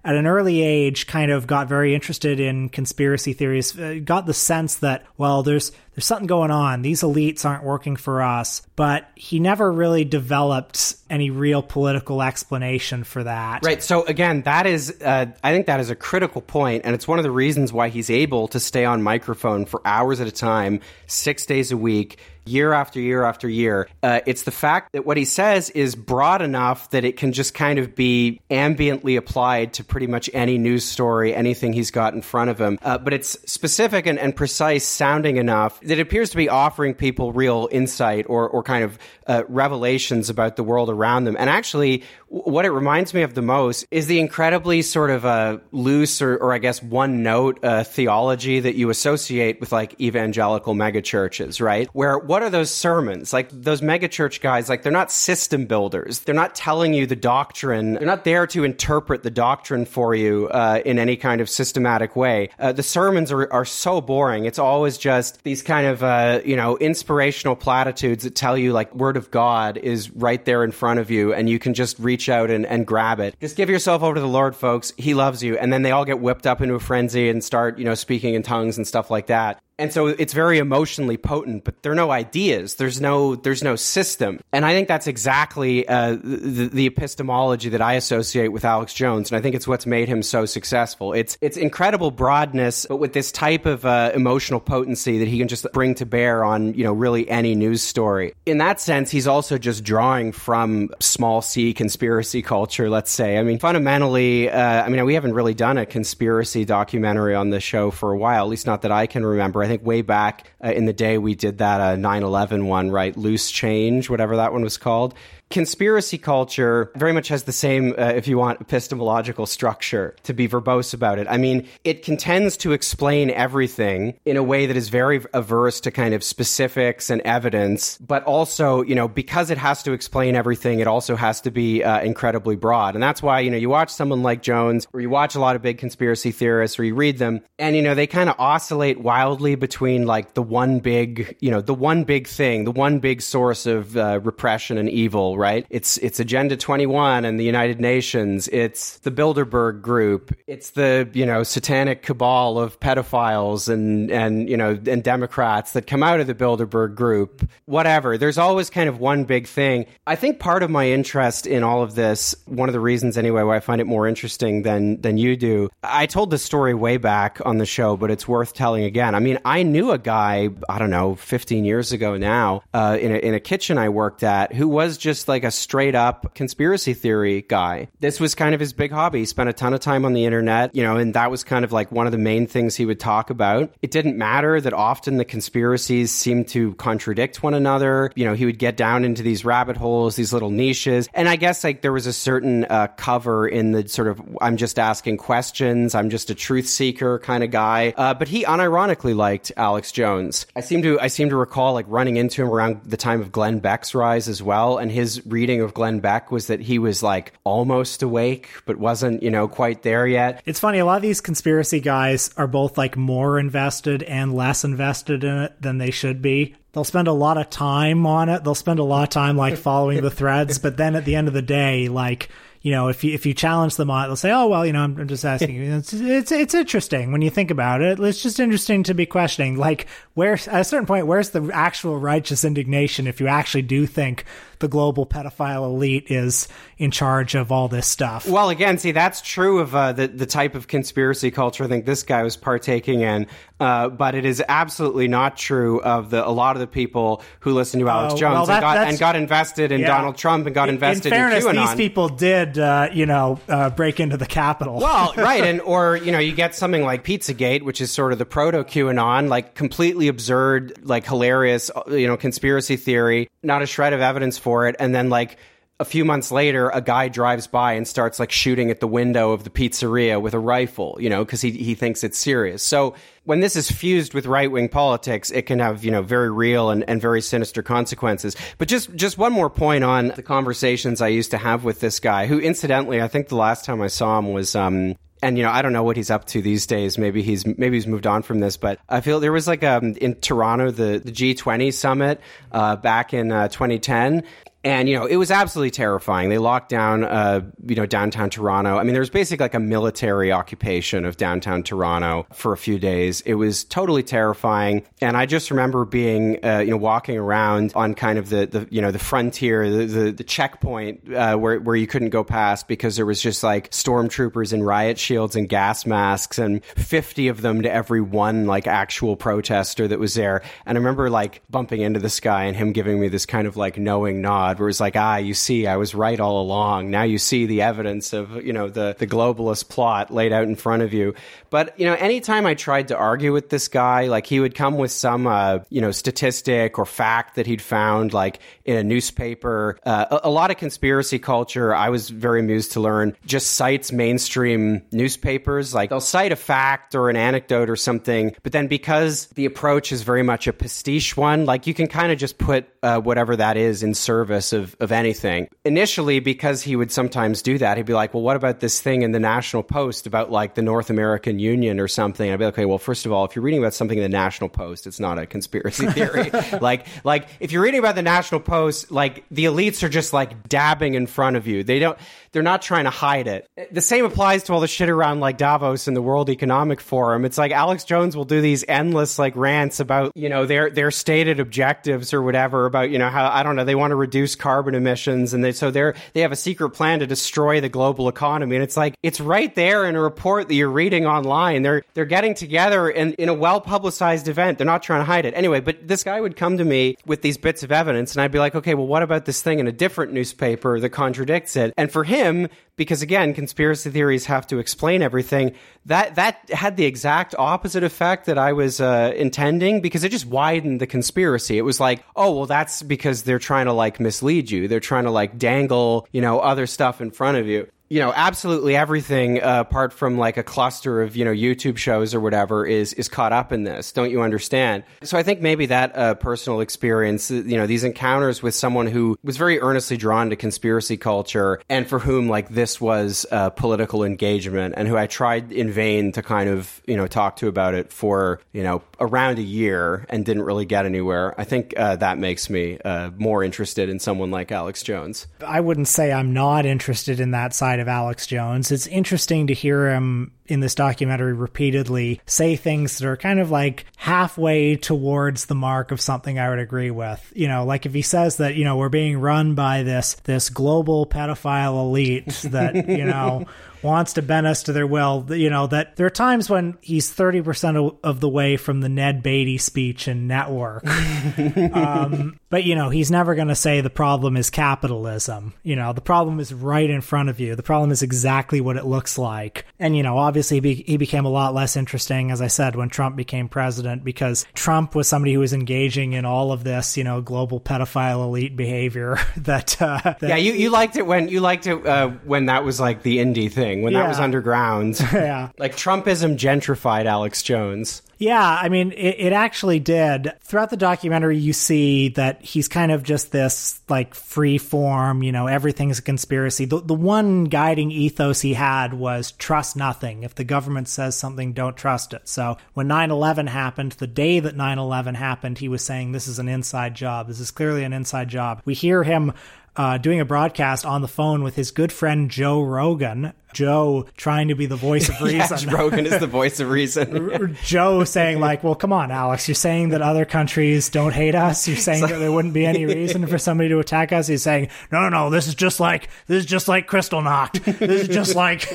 at an early age kind of got very interested in conspiracy theories uh, got the sense that well there's there's something going on. These elites aren't working for us. But he never really developed any real political explanation for that. Right. So again that is uh, i think that is a critical point and it's one of the reasons why he's able to stay on microphone for hours at a time six days a week year after year after year. Uh, it's the fact that what he says is broad enough that it can just kind of be ambiently applied to pretty much any news story, anything he's got in front of him. Uh, but it's specific and, and, precise sounding enough that it appears to be offering people real insight or, or kind of uh, revelations about the world around them. And actually, what it reminds me of the most is the incredibly sort of uh, loose or, or, I guess one note uh, theology that you associate with like evangelical megachurches, right? Where what are those sermons? Like those megachurch guys, like they're not system builders. They're not telling you the doctrine. They're not there to interpret the doctrine for you uh, in any kind of systematic way. Uh, the sermons are, are so boring. It's always just these kind of, uh, you know, inspirational platitudes that tell you like word of God is right there in front of you and you can just reach out and, and grab it. Just give yourself over to the Lord, folks. He loves you. And then they all get whipped up into a frenzy and start, you know, speaking in tongues and stuff like that and so it's very emotionally potent but there are no ideas. There's no there's no system. And i think that's exactly uh, the, the, epistemology that i associate with alex jones and i think it's what's made him so successful. It's it's incredible broadness but with this type of uh, emotional potency that he can just bring to bear on you know really any news story. In that sense he's also just drawing from small c conspiracy culture let's say. I mean fundamentally uh, i mean we haven't really done a conspiracy documentary on the show for a while at least not that i can remember I think way back uh, in the day we did that uh, 9/11 one, right? Loose change, whatever that one was called conspiracy culture very much has the same, uh, if you want, epistemological structure to be verbose about it. I mean, it contends to explain everything in a way that is very averse to kind of specifics and evidence, but also, you know, because it has to explain everything, it also has to be uh, incredibly broad. And that's why, you know, you watch someone like Jones, or you watch a lot of big conspiracy theorists, or you read them, and, you know, they kind of oscillate wildly between like the one big, you know, the one big thing, the one big source of uh, repression and evil right? It's it's Agenda 21 and the United Nations. It's the Bilderberg Group. It's the you know satanic cabal of pedophiles and and you know and Democrats that come out of the Bilderberg Group. Whatever. There's always kind of one big thing. I think part of my interest in all of this, one of the reasons anyway, why I find it more interesting than than you do. I told this story way back on the show, but it's worth telling again. I mean, I knew a guy I don't know 15 years ago now uh, in a, in a kitchen I worked at who was just like a straight up conspiracy theory guy. This was kind of his big hobby. He spent a ton of time on the internet, you know, and that was kind of like one of the main things he would talk about. It didn't matter that often the conspiracies seemed to contradict one another. You know, he would get down into these rabbit holes, these little niches. And I guess like there was a certain uh, cover in the sort of, I'm just asking questions, I'm just a truth seeker kind of guy. Uh, but he unironically liked Alex Jones. I seem to I seem to recall like running into him around the time of Glenn Beck's rise as well, and his reading of Glenn Beck was that he was like almost awake but wasn't you know quite there yet. It's funny, a lot of these conspiracy guys are both like more invested and less invested in it than they should be. They'll spend a lot of time on it. They'll spend a lot of time like following the threads, but then at the end of the day, like you know, if you if you challenge them on it, they'll say, "Oh well, you know, I'm, I'm just asking you." It's, it's it's interesting when you think about it. It's just interesting to be questioning. Like, where at a certain point, where's the actual righteous indignation if you actually do think the global pedophile elite is in charge of all this stuff? Well, again, see, that's true of uh, the the type of conspiracy culture I think this guy was partaking in, uh, but it is absolutely not true of the a lot of the people who listen to Alex Oh, Jones well, that- and, got, and got invested in Yeah. Donald Trump and got In- invested in fairness, in QAnon. these people did, uh, you know, uh, break into the Capitol. Well, right, and or you know, you get something like Pizzagate, which is sort of the proto QAnon, like completely absurd, like hilarious, uh, you know, conspiracy theory, not a shred of evidence for it, and then like a few months later, a guy drives by and starts like shooting at the window of the pizzeria with a rifle, you know, because he he thinks it's serious. So when this is fused with right wing politics, it can have you know very real and, and very sinister consequences. But just just one more point on the conversations I used to have with this guy, who incidentally, I think the last time I saw him was um and you know I don't know what he's up to these days. Maybe he's maybe he's moved on from this, but I feel there was like um in Toronto the the G20 summit uh, back in uh, 2010. And you know it was absolutely terrifying. They locked down, uh, you know, downtown Toronto. I mean, there was basically like a military occupation of downtown Toronto for a few days. It was totally terrifying. And I just remember being, uh, you know, walking around on kind of the, the you know, the frontier, the the, the checkpoint uh, where where you couldn't go past because there was just like stormtroopers in riot shields and gas masks, and fifty of them to every one like actual protester that was there. And I remember like bumping into this guy and him giving me this kind of like knowing nod, where it's like, ah, you see, I was right all along. Now you see the evidence of you know the the globalist plot laid out in front of you. But you know, anytime I tried to argue with this guy, like he would come with some uh, you know statistic or fact that he'd found like in a newspaper. Uh, a, a lot of conspiracy culture, I was very amused to learn, just cites mainstream newspapers. Like they'll cite a fact or an anecdote or something, but then because the approach is very much a pastiche one, like you can kind of just put uh, whatever that is in service of, of anything. Initially, because he would sometimes do that, he'd be like, well, what about this thing in the National Post about like the North American Union or something? I'd be like, okay, well, first of all, if you're reading about something in the National Post, it's not a conspiracy theory. like, like if you're reading about the National Post, like the elites are just like dabbing in front of you. They don't, they're not trying to hide it. The same applies to all the shit around like Davos and the World Economic Forum. It's like Alex Jones will do these endless like rants about, you know, their their stated objectives or whatever about, you know, how I don't know, they want to reduce carbon emissions and they so they're they have a secret plan to destroy the global economy. And it's like it's right there in a report that you're reading online. They're they're getting together in, in a well publicized event. They're not trying to hide it. Anyway, but this guy would come to me with these bits of evidence and I'd be like, okay, well what about this thing in a different newspaper that contradicts it? And for him, because again, conspiracy theories have to explain everything. That that had the exact opposite effect that I was uh, intending because it just widened the conspiracy. It was like, oh well, that's because they're trying to like mislead you. They're trying to like dangle, you know, other stuff in front of you you know absolutely everything uh, apart from like a cluster of you know youtube shows or whatever is is caught up in this. Don't you understand? So i think maybe that uh, personal experience you know these encounters with someone who was very earnestly drawn to conspiracy culture and for whom like this was uh, political engagement and who i tried in vain to kind of you know talk to about it for you know around a year and didn't really get anywhere. I think uh, that makes me uh, more interested in someone like alex jones. I wouldn't say I'm not interested in that side of Alex Jones. It's interesting to hear him in this documentary repeatedly say things that are kind of like halfway towards the mark of something I would agree with. You know, like if he says that, you know, we're being run by this this global pedophile elite that, you know, wants to bend us to their will, you know, that there are times when he's 30% of the way from the Ned Beatty speech in Network. um, but, you know, he's never going to say the problem is capitalism. You know, the problem is right in front of you. The problem is exactly what it looks like. And, you know, obviously he, be- he became a lot less interesting, as I said, when Trump became president, because Trump was somebody who was engaging in all of this, you know, global pedophile elite behavior that, uh, that yeah, you, you liked it when you liked it uh, when that was like the indie thing when that was underground. Yeah. like Trumpism gentrified Alex Jones. Yeah, I mean, it, it actually did. Throughout the documentary, you see that he's kind of just this like free form, you know, everything's a conspiracy. The, the one guiding ethos he had was trust nothing. If the government says something, don't trust it. So when 9 11 happened, the day that 9 11 happened, he was saying, This is an inside job. This is clearly an inside job. We hear him uh, doing a broadcast on the phone with his good friend Joe Rogan. Joe trying to be the voice of reason. yes, Rogan is the voice of reason. Joe saying like, "Well, come on, Alex. You're saying that other countries don't hate us. You're saying that there wouldn't be any reason for somebody to attack us." He's saying, "No, no, no. This is just like this is just like Kristallnacht. This is just like."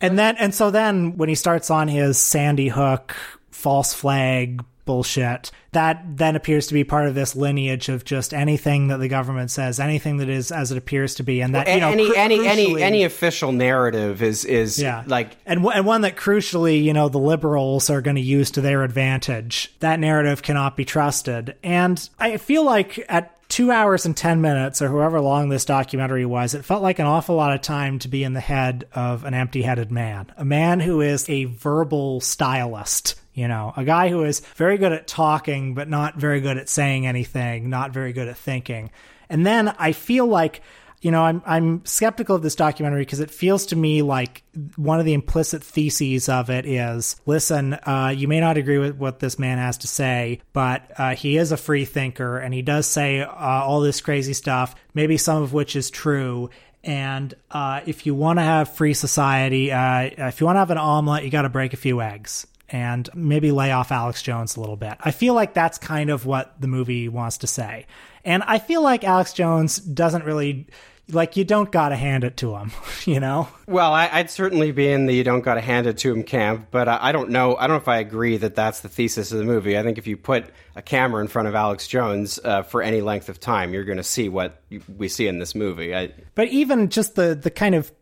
and then and so then when he starts on his Sandy Hook false flag bullshit that then appears to be part of this lineage of just anything that the government says anything that is as it appears to be and that you know any cru- any any any official narrative is is yeah. like and w- and one that crucially, you know, the liberals are going to use to their advantage. That narrative cannot be trusted. And I feel like at two hours and 10 minutes or however long this documentary was, it felt like an awful lot of time to be in the head of an empty headed man. A man who is a verbal stylist. You know, a guy who is very good at talking, but not very good at saying anything, not very good at thinking. And then I feel like you know, I'm I'm skeptical of this documentary because it feels to me like one of the implicit theses of it is: listen, uh, you may not agree with what this man has to say, but uh, he is a free thinker, and he does say uh, all this crazy stuff, maybe some of which is true. And uh, if you want to have free society, uh, if you want to have an omelet, you got to break a few eggs and maybe lay off Alex Jones a little bit. I feel like that's kind of what the movie wants to say. And I feel like Alex Jones doesn't really like you don't gotta hand it to him, you know. Well, I, I'd certainly be in the you don't got to hand it to him camp, but I, I don't know. I don't know if I agree that that's the thesis of the movie. I think if you put a camera in front of Alex Jones uh, for any length of time, you're going to see what we see in this movie. I, But even just the the kind of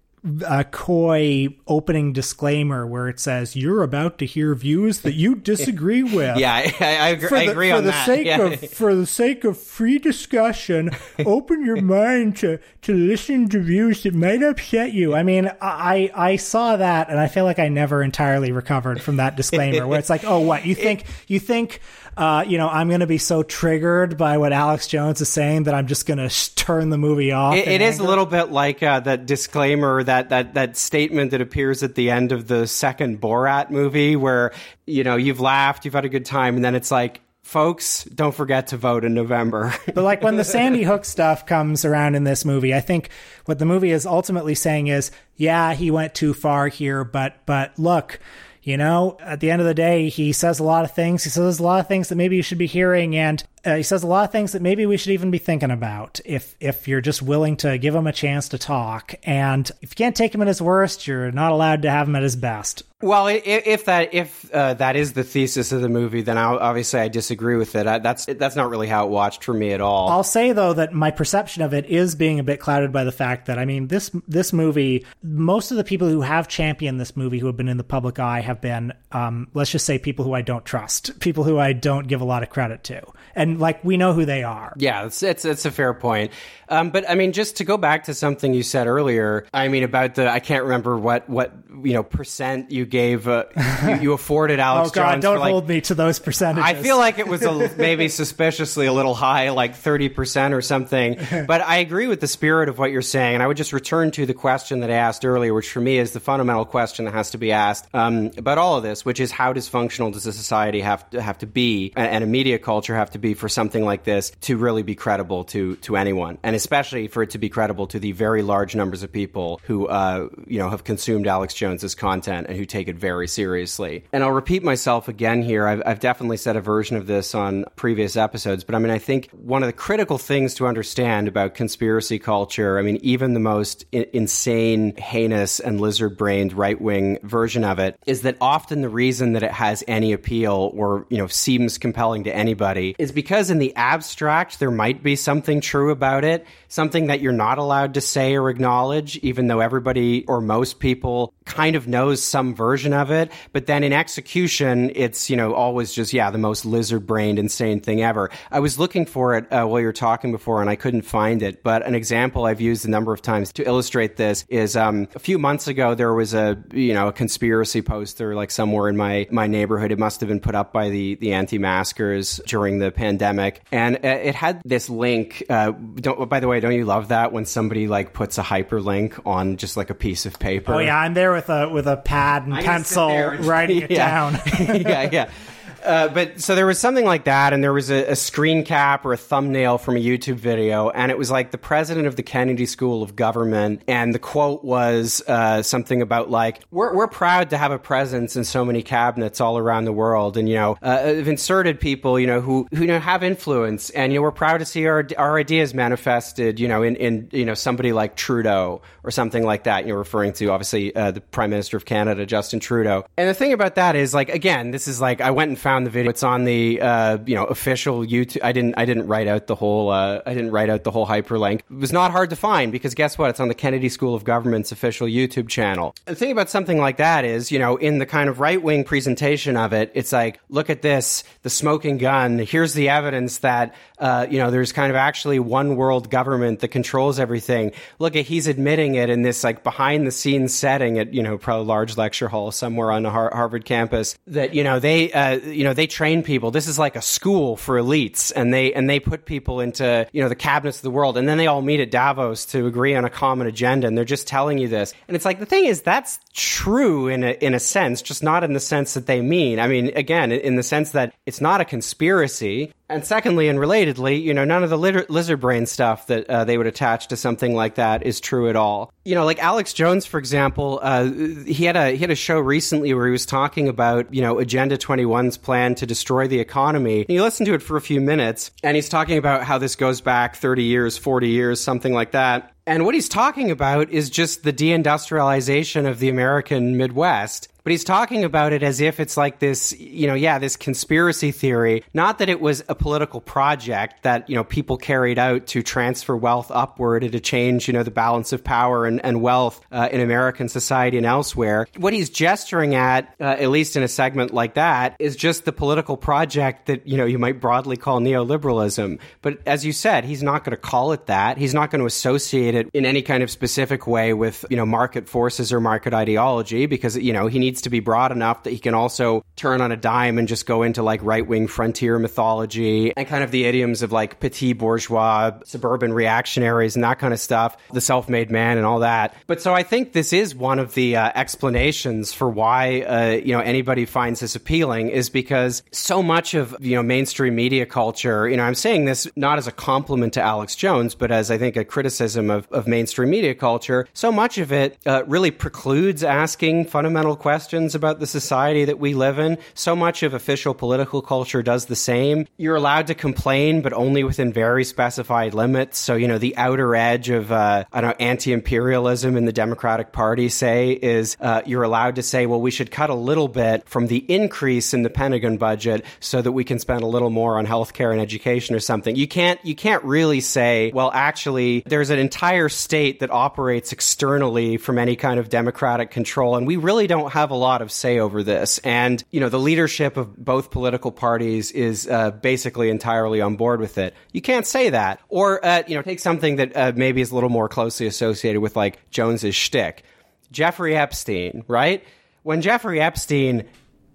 uh, coy opening disclaimer where it says you're about to hear views that you disagree with. yeah, I, I, I agree, for I the, agree for on the that. sake Yeah. of for the sake of free discussion, open your mind to to listen to views that might upset you. I mean, I I saw that and I feel like I never entirely recovered from that disclaimer where it's like, oh, what you think you think. Uh, you know, I'm going to be so triggered by what Alex Jones is saying that I'm just going to sh- turn the movie off. It, it is a little bit like uh, that disclaimer, that, that that statement that appears at the end of the second Borat movie, where you know you've laughed, you've had a good time, and then it's like, folks, don't forget to vote in November. But like when the Sandy Hook stuff comes around in this movie, I think what the movie is ultimately saying is, yeah, he went too far here, but but look, you know, at the end of the day, he says a lot of things. He says a lot of things that maybe you should be hearing, and uh, he says a lot of things that maybe we should even be thinking about if if you're just willing to give him a chance to talk. And if you can't take him at his worst, you're not allowed to have him at his best. Well, if that if uh, that is the thesis of the movie, then I, obviously I disagree with it. I, that's that's not really how it watched for me at all. I'll say though that my perception of it is being a bit clouded by the fact that I mean this this movie, most of the people who have championed this movie who have been in the public eye have been, um, let's just say, people who I don't trust, people who I don't give a lot of credit to, and like we know who they are. Yeah, it's it's, it's a fair point. Um, but I mean, just to go back to something you said earlier, I mean about the I can't remember what what you know percent you gave uh, you, you afforded Alex oh God, Jones. don't like, hold me to those percentages. I feel like it was a, maybe suspiciously a little high, like 30% or something. But I agree with the spirit of what you're saying. And I would just return to the question that I asked earlier, which for me is the fundamental question that has to be asked um, about all of this, which is how dysfunctional does a society have to, have to be and, and a media culture have to be for something like this to really be credible to, to anyone? And especially for it to be credible to the very large numbers of people who, uh, you know, have consumed Alex Jones's content and who take it very seriously. And I'll repeat myself again here. I've, I've definitely said a version of this on previous episodes, but I mean, I think one of the critical things to understand about conspiracy culture, I mean, even the most I- insane, heinous, and lizard brained right wing version of it, is that often the reason that it has any appeal or, you know, seems compelling to anybody is because because in the abstract there might be something true about it, something that you're not allowed to say or acknowledge, even though everybody or most people kind of knows some version of it. But then in execution, it's, you know, always just, yeah, the most lizard brained, insane thing ever. I was looking for it uh, while you were talking before and I couldn't find it. But an example I've used a number of times to illustrate this is um, a few months ago, there was a, you know, a conspiracy poster like somewhere in my, my neighborhood. It must have been put up by the, the anti maskers during the pandemic. And uh, it had this link. Uh, don't, by the way, don't you love that when somebody like puts a hyperlink on just like a piece of paper? Oh yeah, I'm there with a with a pad and I pencil writing it Yeah. down. yeah, yeah. Uh, but so there was something like that, and there was a, a screen cap or a thumbnail from a YouTube video, and it was like the president of the Kennedy School of Government, and the quote was uh, something about like, "We're we're proud to have a presence in so many cabinets all around the world, and you know, uh, have inserted people, you know, who who you know have influence, and you know, we're proud to see our our ideas manifested, you know, in in you know somebody like Trudeau or something like that. You know, referring to obviously uh, the Prime Minister of Canada, Justin Trudeau. And the thing about that is, like, again, this is like I went and found the video. It's on the uh, you know official YouTube. I didn't I didn't write out the whole uh, I didn't write out the whole hyperlink. It was not hard to find because guess what? It's on the Kennedy School of Government's official YouTube channel. The thing about something like that is, you know, in the kind of right wing presentation of it, it's like, look at this, the smoking gun. Here's the evidence that uh, you know there's kind of actually one world government that controls everything. Look at he's admitting it in this like behind the scenes setting at you know probably a large lecture hall somewhere on Har- Harvard campus that you know they uh, you know they train people. This is like a school for elites, and they and they put people into you know the cabinets of the world, and then they all meet at Davos to agree on a common agenda, and they're just telling you this. And it's like the thing is that's true in a in a sense, just not in the sense that they mean. I mean, again, in the sense that it's not a conspiracy. And secondly, and relatedly, you know, none of the lizard brain stuff that uh, they would attach to something like that is true at all. You know, like Alex Jones, for example, uh, he had a he had a show recently where he was talking about you know Agenda 21's plan to destroy the economy. And you listen to it for a few minutes, and he's talking about how this goes back 30 years, 40 years, something like that. And what he's talking about is just the deindustrialization of the American Midwest. But he's talking about it as if it's like this, you know, yeah, this conspiracy theory. Not that it was a political project that, you know, people carried out to transfer wealth upward and to change, you know, the balance of power and, and wealth uh, in American society and elsewhere. What he's gesturing at, uh, at least in a segment like that, is just the political project that, you know, you might broadly call neoliberalism. But as you said, he's not going to call it that. He's not going to associate it in any kind of specific way with, you know, market forces or market ideology because, you know, he needs to be broad enough that he can also turn on a dime and just go into like right wing frontier mythology and kind of the idioms of like petit bourgeois, suburban reactionaries and that kind of stuff, the self made man and all that. But so I think this is one of the uh, explanations for why, uh, you know, anybody finds this appealing is because so much of, you know, mainstream media culture, you know, I'm saying this not as a compliment to Alex Jones, but as I think a criticism of, of mainstream media culture, so much of it uh, really precludes asking fundamental questions about the society that we live in. So much of official political culture does the same. You're allowed to complain, but only within very specified limits. So, you know, the outer edge of, uh, I don't know, anti imperialism in the Democratic Party, say, is uh, you're allowed to say, well, we should cut a little bit from the increase in the Pentagon budget so that we can spend a little more on healthcare and education or something. You can't, you can't really say, well, actually, there's an entire state that operates externally from any kind of democratic control, and we really don't have a lot of say over this. And, you know, the leadership of both political parties is uh, basically entirely on board with it. You can't say that. Or, uh, you know, take something that uh, maybe is a little more closely associated with like Jones's shtick. Jeffrey Epstein, right? When Jeffrey Epstein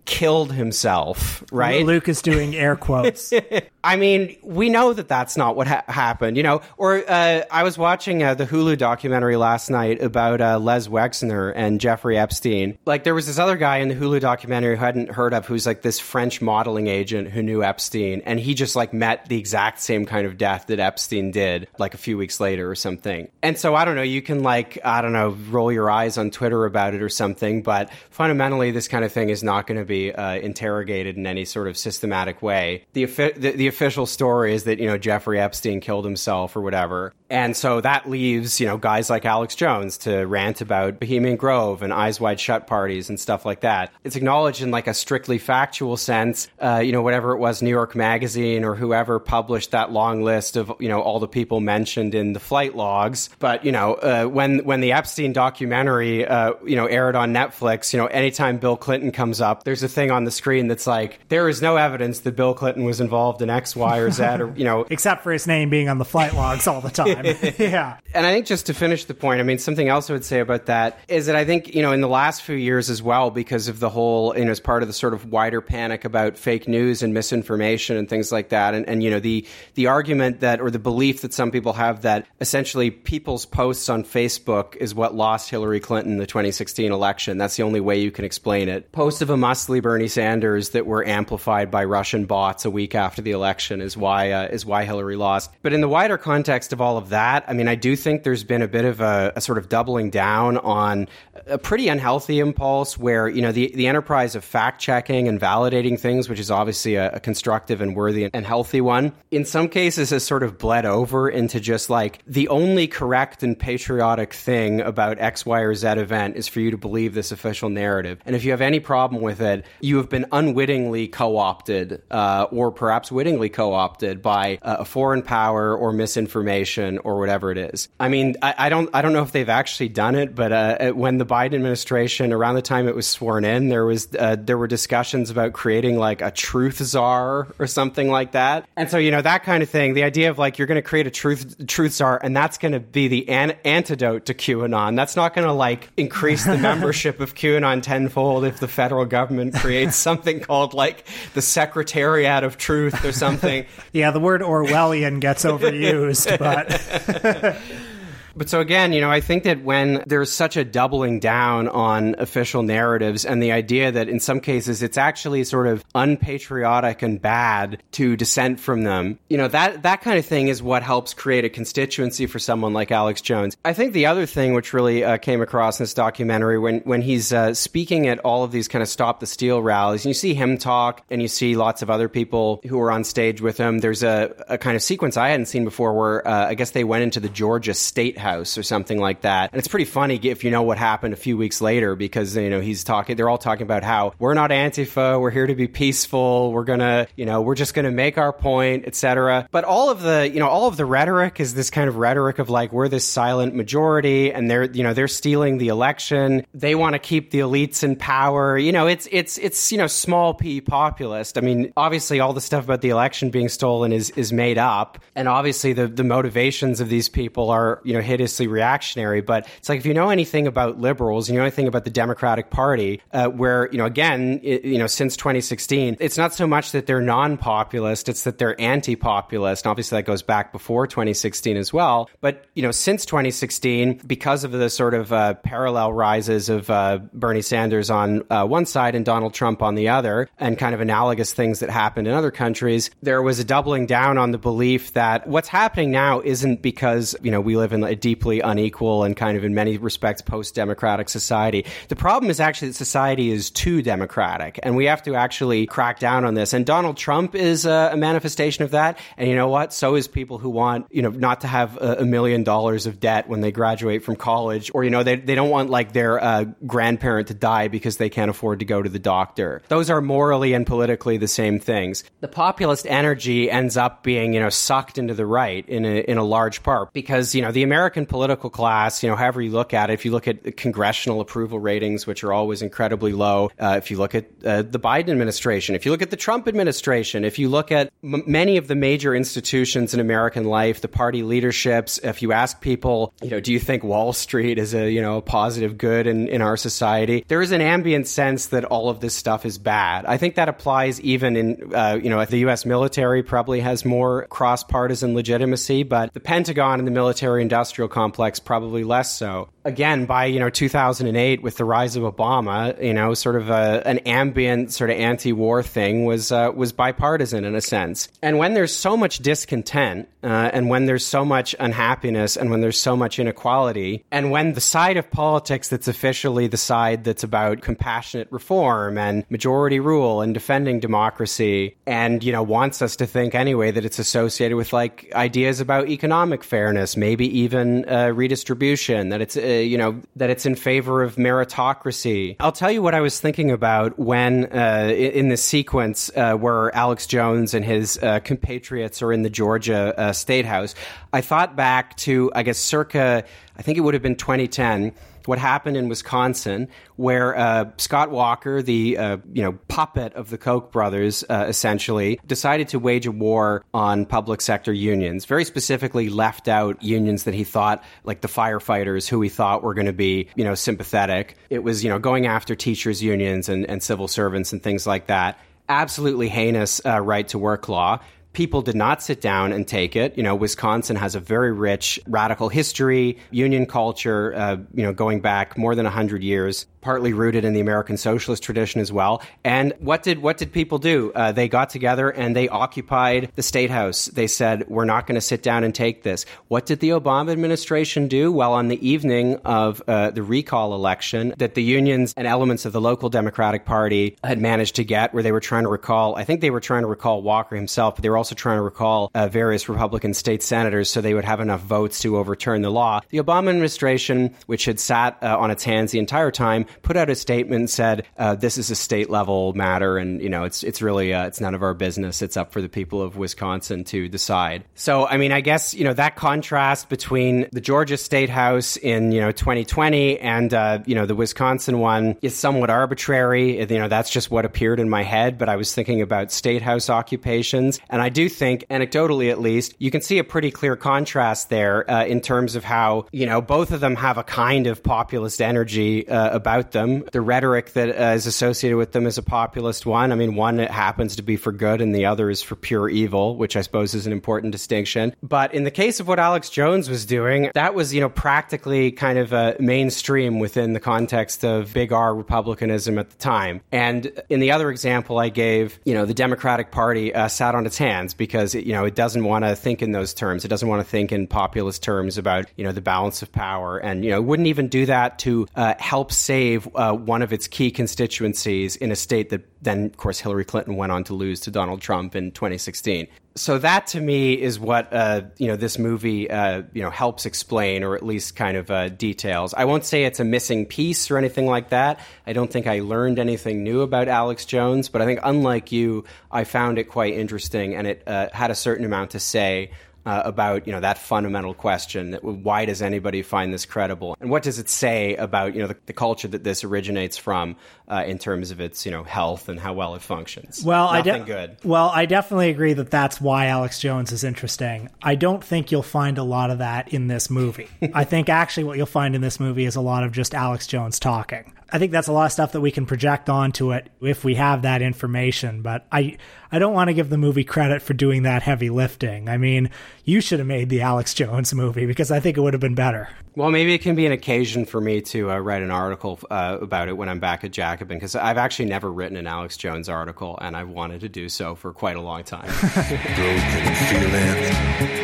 killed himself, right? Luke is doing air quotes. I mean, we know that that's not what ha- happened, you know. Or uh, I was watching uh, the Hulu documentary last night about uh, Les Wexner and Jeffrey Epstein. Like, there was this other guy in the Hulu documentary who I hadn't heard of, who's like this French modeling agent who knew Epstein, and he just like met the exact same kind of death that Epstein did, like a few weeks later or something. And so I don't know. You can like I don't know, roll your eyes on Twitter about it or something, but fundamentally, this kind of thing is not going to be uh, interrogated in any sort of systematic way. The, the the official story is that, you know, Jeffrey Epstein killed himself or whatever. And so that leaves, you know, guys like Alex Jones to rant about Bohemian Grove and Eyes Wide Shut parties and stuff like that. It's acknowledged in like a strictly factual sense, uh, you know, whatever it was, New York Magazine or whoever published that long list of, you know, all the people mentioned in the flight logs. But, you know, uh, when, when the Epstein documentary, uh, you know, aired on Netflix, you know, anytime Bill Clinton comes up, there's a thing on the screen that's like, there is no evidence that Bill Clinton was involved in X, Y, or Z, or, you know, Except for his name being on the flight logs all the time. yeah. And I think just to finish the point, I mean, something else I would say about that is that I think, you know, in the last few years as well, because of the whole, you know, as part of the sort of wider panic about fake news and misinformation and things like that, and, and you know, the, the argument that, or the belief that some people have that essentially people's posts on Facebook is what lost Hillary Clinton the 2016 election. That's the only way you can explain it. Posts of a Bernie Sanders that were amplified by Russian bots a week after the election is why, uh, is why Hillary lost. But in the wider context of all of that, I mean, I do think there's been a bit of a, a sort of doubling down on a pretty unhealthy impulse where, you know, the, the enterprise of fact checking and validating things, which is obviously a, a constructive and worthy and healthy one, in some cases has sort of bled over into just like the only correct and patriotic thing about X, Y, or Z event is for you to believe this official narrative. And if you have any problem with it, you have been unwittingly co opted uh, or perhaps wittingly co opted by uh, a foreign power or misinformation or whatever it is. I mean, I, I don't I don't know if they've actually done it, but uh, when the Biden administration, around the time it was sworn in, there was uh, there were discussions about creating like a truth czar or something like that. And so you know that kind of thing. The idea of like you're going to create a truth truth czar, and that's going to be the an- antidote to QAnon. That's not going to like increase the membership of QAnon tenfold if the federal government creates something called like the Secretariat of Truth or something. Yeah, the word Orwellian gets overused, but. But so again, you know, I think that when there's such a doubling down on official narratives and the idea that in some cases it's actually sort of unpatriotic and bad to dissent from them, you know, that that kind of thing is what helps create a constituency for someone like Alex Jones. I think the other thing which really uh, came across in this documentary when when he's uh, speaking at all of these kind of stop the steal rallies, and you see him talk and you see lots of other people who are on stage with him. There's a, a kind of sequence I hadn't seen before where uh, I guess they went into the Georgia State House or something like that. And it's pretty funny if you know what happened a few weeks later because, you know, he's talking, they're all talking about how we're not Antifa, we're here to be peaceful, we're gonna, you know, we're just gonna make our point, etc. But all of the, you know, all of the rhetoric is this kind of rhetoric of like, we're this silent majority and they're, you know, they're stealing the election. They want to keep the elites in power. You know, it's, it's, it's, you know, small p populist. I mean, obviously all the stuff about the election being stolen is, is made up. And obviously the, the motivations of these people are, you know, hideously reactionary. But it's like if you know anything about liberals, you know anything about the Democratic Party, uh, where you know again, it, you know since 2016, it's not so much that they're non-populist; it's that they're anti-populist. And obviously, that goes back before 2016 as well. But you know, since 2016, because of the sort of uh, parallel rises of uh, Bernie Sanders on uh, one side and Donald Trump on the other, and kind of analogous things that happened in other countries, there was a doubling down on the belief that what's happening now isn't because you know we live in a deeply unequal and kind of in many respects post-democratic society. The problem is actually that society is too democratic, and we have to actually crack down on this. And Donald Trump is a, a manifestation of that. And you know what? So is people who want you know not to have a, a million dollars of debt when they graduate from college, or you know they they don't want like their uh, grandparent to die because they can't afford to go to the doctor. Those are morally and politically the same things. The populist energy ends up being you know sucked into the right in a in a large part because you know the American political class, you know, however you look at it, if you look at congressional approval ratings, which are always incredibly low, uh, if you look at uh, the Biden administration, if you look at the Trump administration, if you look at m- many of the major institutions in American life, the party leaderships, if you ask people, you know, do you think Wall Street is a, you know, a positive good in, in our society? There is an ambient sense that all of this stuff is bad. I think that applies even in, uh, you know, the U.S. military probably has more cross partisan legitimacy, but the Pentagon and the military industrial industrial complex, probably less so. Again, by you know 2008, with the rise of Obama, you know, sort of a, an ambient sort of anti-war thing was uh, was bipartisan in a sense. And when there's so much discontent, uh, and when there's so much unhappiness, and when there's so much inequality, and when the side of politics that's officially the side that's about compassionate reform and majority rule and defending democracy, and you know wants us to think anyway that it's associated with like ideas about economic fairness, maybe even uh, redistribution, that it's uh, you know that it's in favor of meritocracy. I'll tell you what I was thinking about when uh, in the sequence uh, where Alex Jones and his uh, compatriots are in the Georgia uh, State House. I thought back to I guess circa I think it would have been 2010 what happened in Wisconsin, where uh, Scott Walker, the uh, you know puppet of the Koch brothers, uh, essentially decided to wage a war on public sector unions. Very specifically, left out unions that he thought, like the firefighters, who he thought were going to be you know sympathetic. It was you know going after teachers' unions and, and civil servants and things like that. Absolutely heinous uh, right to work law people did not sit down and take it. You know, Wisconsin has a very rich radical history, union culture, uh, you know, going back more than 100 years partly rooted in the American socialist tradition as well. And what did what did people do? Uh, they got together and they occupied the state house. They said, "We're not going to sit down and take this." What did the Obama administration do? Well, on the evening of uh, the recall election, that the unions and elements of the local Democratic Party had managed to get, where they were trying to recall. I think they were trying to recall Walker himself, but they were also trying to recall uh, various Republican state senators, so they would have enough votes to overturn the law. The Obama administration, which had sat uh, on its hands the entire time, put out a statement and said, uh, "This is a state level matter, and you know it's it's really uh, it's none of our business. It's up for the people of Wisconsin to decide." So, I mean, I guess you know that contrast between the Georgia State House in you know 2020 and uh, you know the Wisconsin one is somewhat arbitrary. You know, that's just what appeared in my head. But I was thinking about state house occupations, and I do think, anecdotally at least, you can see a pretty clear contrast there uh, in terms of how you know both of them have a kind of populist energy uh, about them. The rhetoric that uh, is associated with them is a populist one. I mean, one happens to be for good and the other is for pure evil, which I suppose is an important distinction. But in the case of what Alex Jones was doing, that was, you know, practically kind of a mainstream within the context of big R republicanism at the time. And in the other example I gave, you know, the Democratic Party uh, sat on its hands because, it, you know, it doesn't want to think in those terms. It doesn't want to think in populist terms about, you know, the balance of power and, you know, wouldn't even do that to uh, help save uh, one of its key constituencies in a state that then, of course, Hillary Clinton went on to lose to Donald Trump in 2016. So that to me is what uh, you know this movie uh, you know helps explain, or at least kind of uh, details. I won't say it's a missing piece or anything like that. I don't think I learned anything new about Alex Jones, but I think unlike you, I found it quite interesting, and it uh, had a certain amount to say uh, about you know that fundamental question: that why does anybody find this credible, and what does it say about you know the, the culture that this originates from uh, in terms of its you know health and how well it functions? Well, Nothing I de- good. Well, I definitely agree that that's why Alex Jones is interesting. I don't think you'll find a lot of that in this movie. I think actually what you'll find in this movie is a lot of just Alex Jones talking. I think that's a lot of stuff that we can project onto it if we have that information. But I, I don't want to give the movie credit for doing that heavy lifting. I mean, you should have made the Alex Jones movie because I think it would have been better. Well, maybe it can be an occasion for me to uh, write an article uh, about it when I'm back at Jacobin, because I've actually never written an Alex Jones article, and I've wanted to do so for quite a long time. Broken feelings,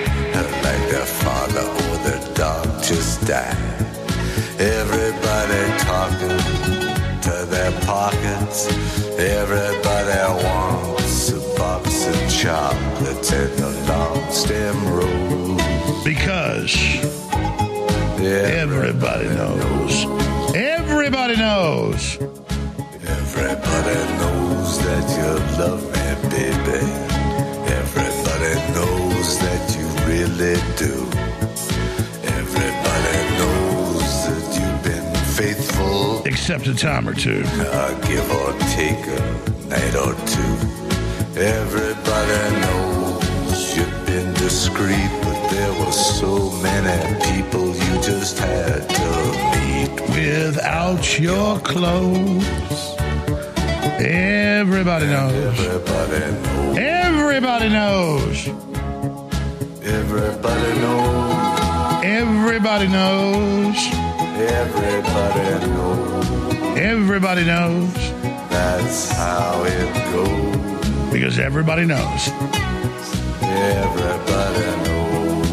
like their father or their dog just died. Everybody talking to their pockets. Everybody wants a box of chocolates and a long stem rose. Because everybody knows. Everybody knows. Everybody knows that you love me, baby. Everybody knows that you really do. Except a time or two. Uh, give or take a night or two. Everybody knows you've been discreet, but there were so many people you just had to meet Without your clothes. Everybody knows. Everybody knows. Everybody knows. Everybody knows. Everybody knows. Everybody knows. Everybody knows. That's how it goes. Because everybody knows. Everybody knows.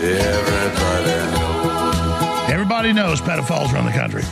Everybody knows. Everybody knows pedophiles run the country.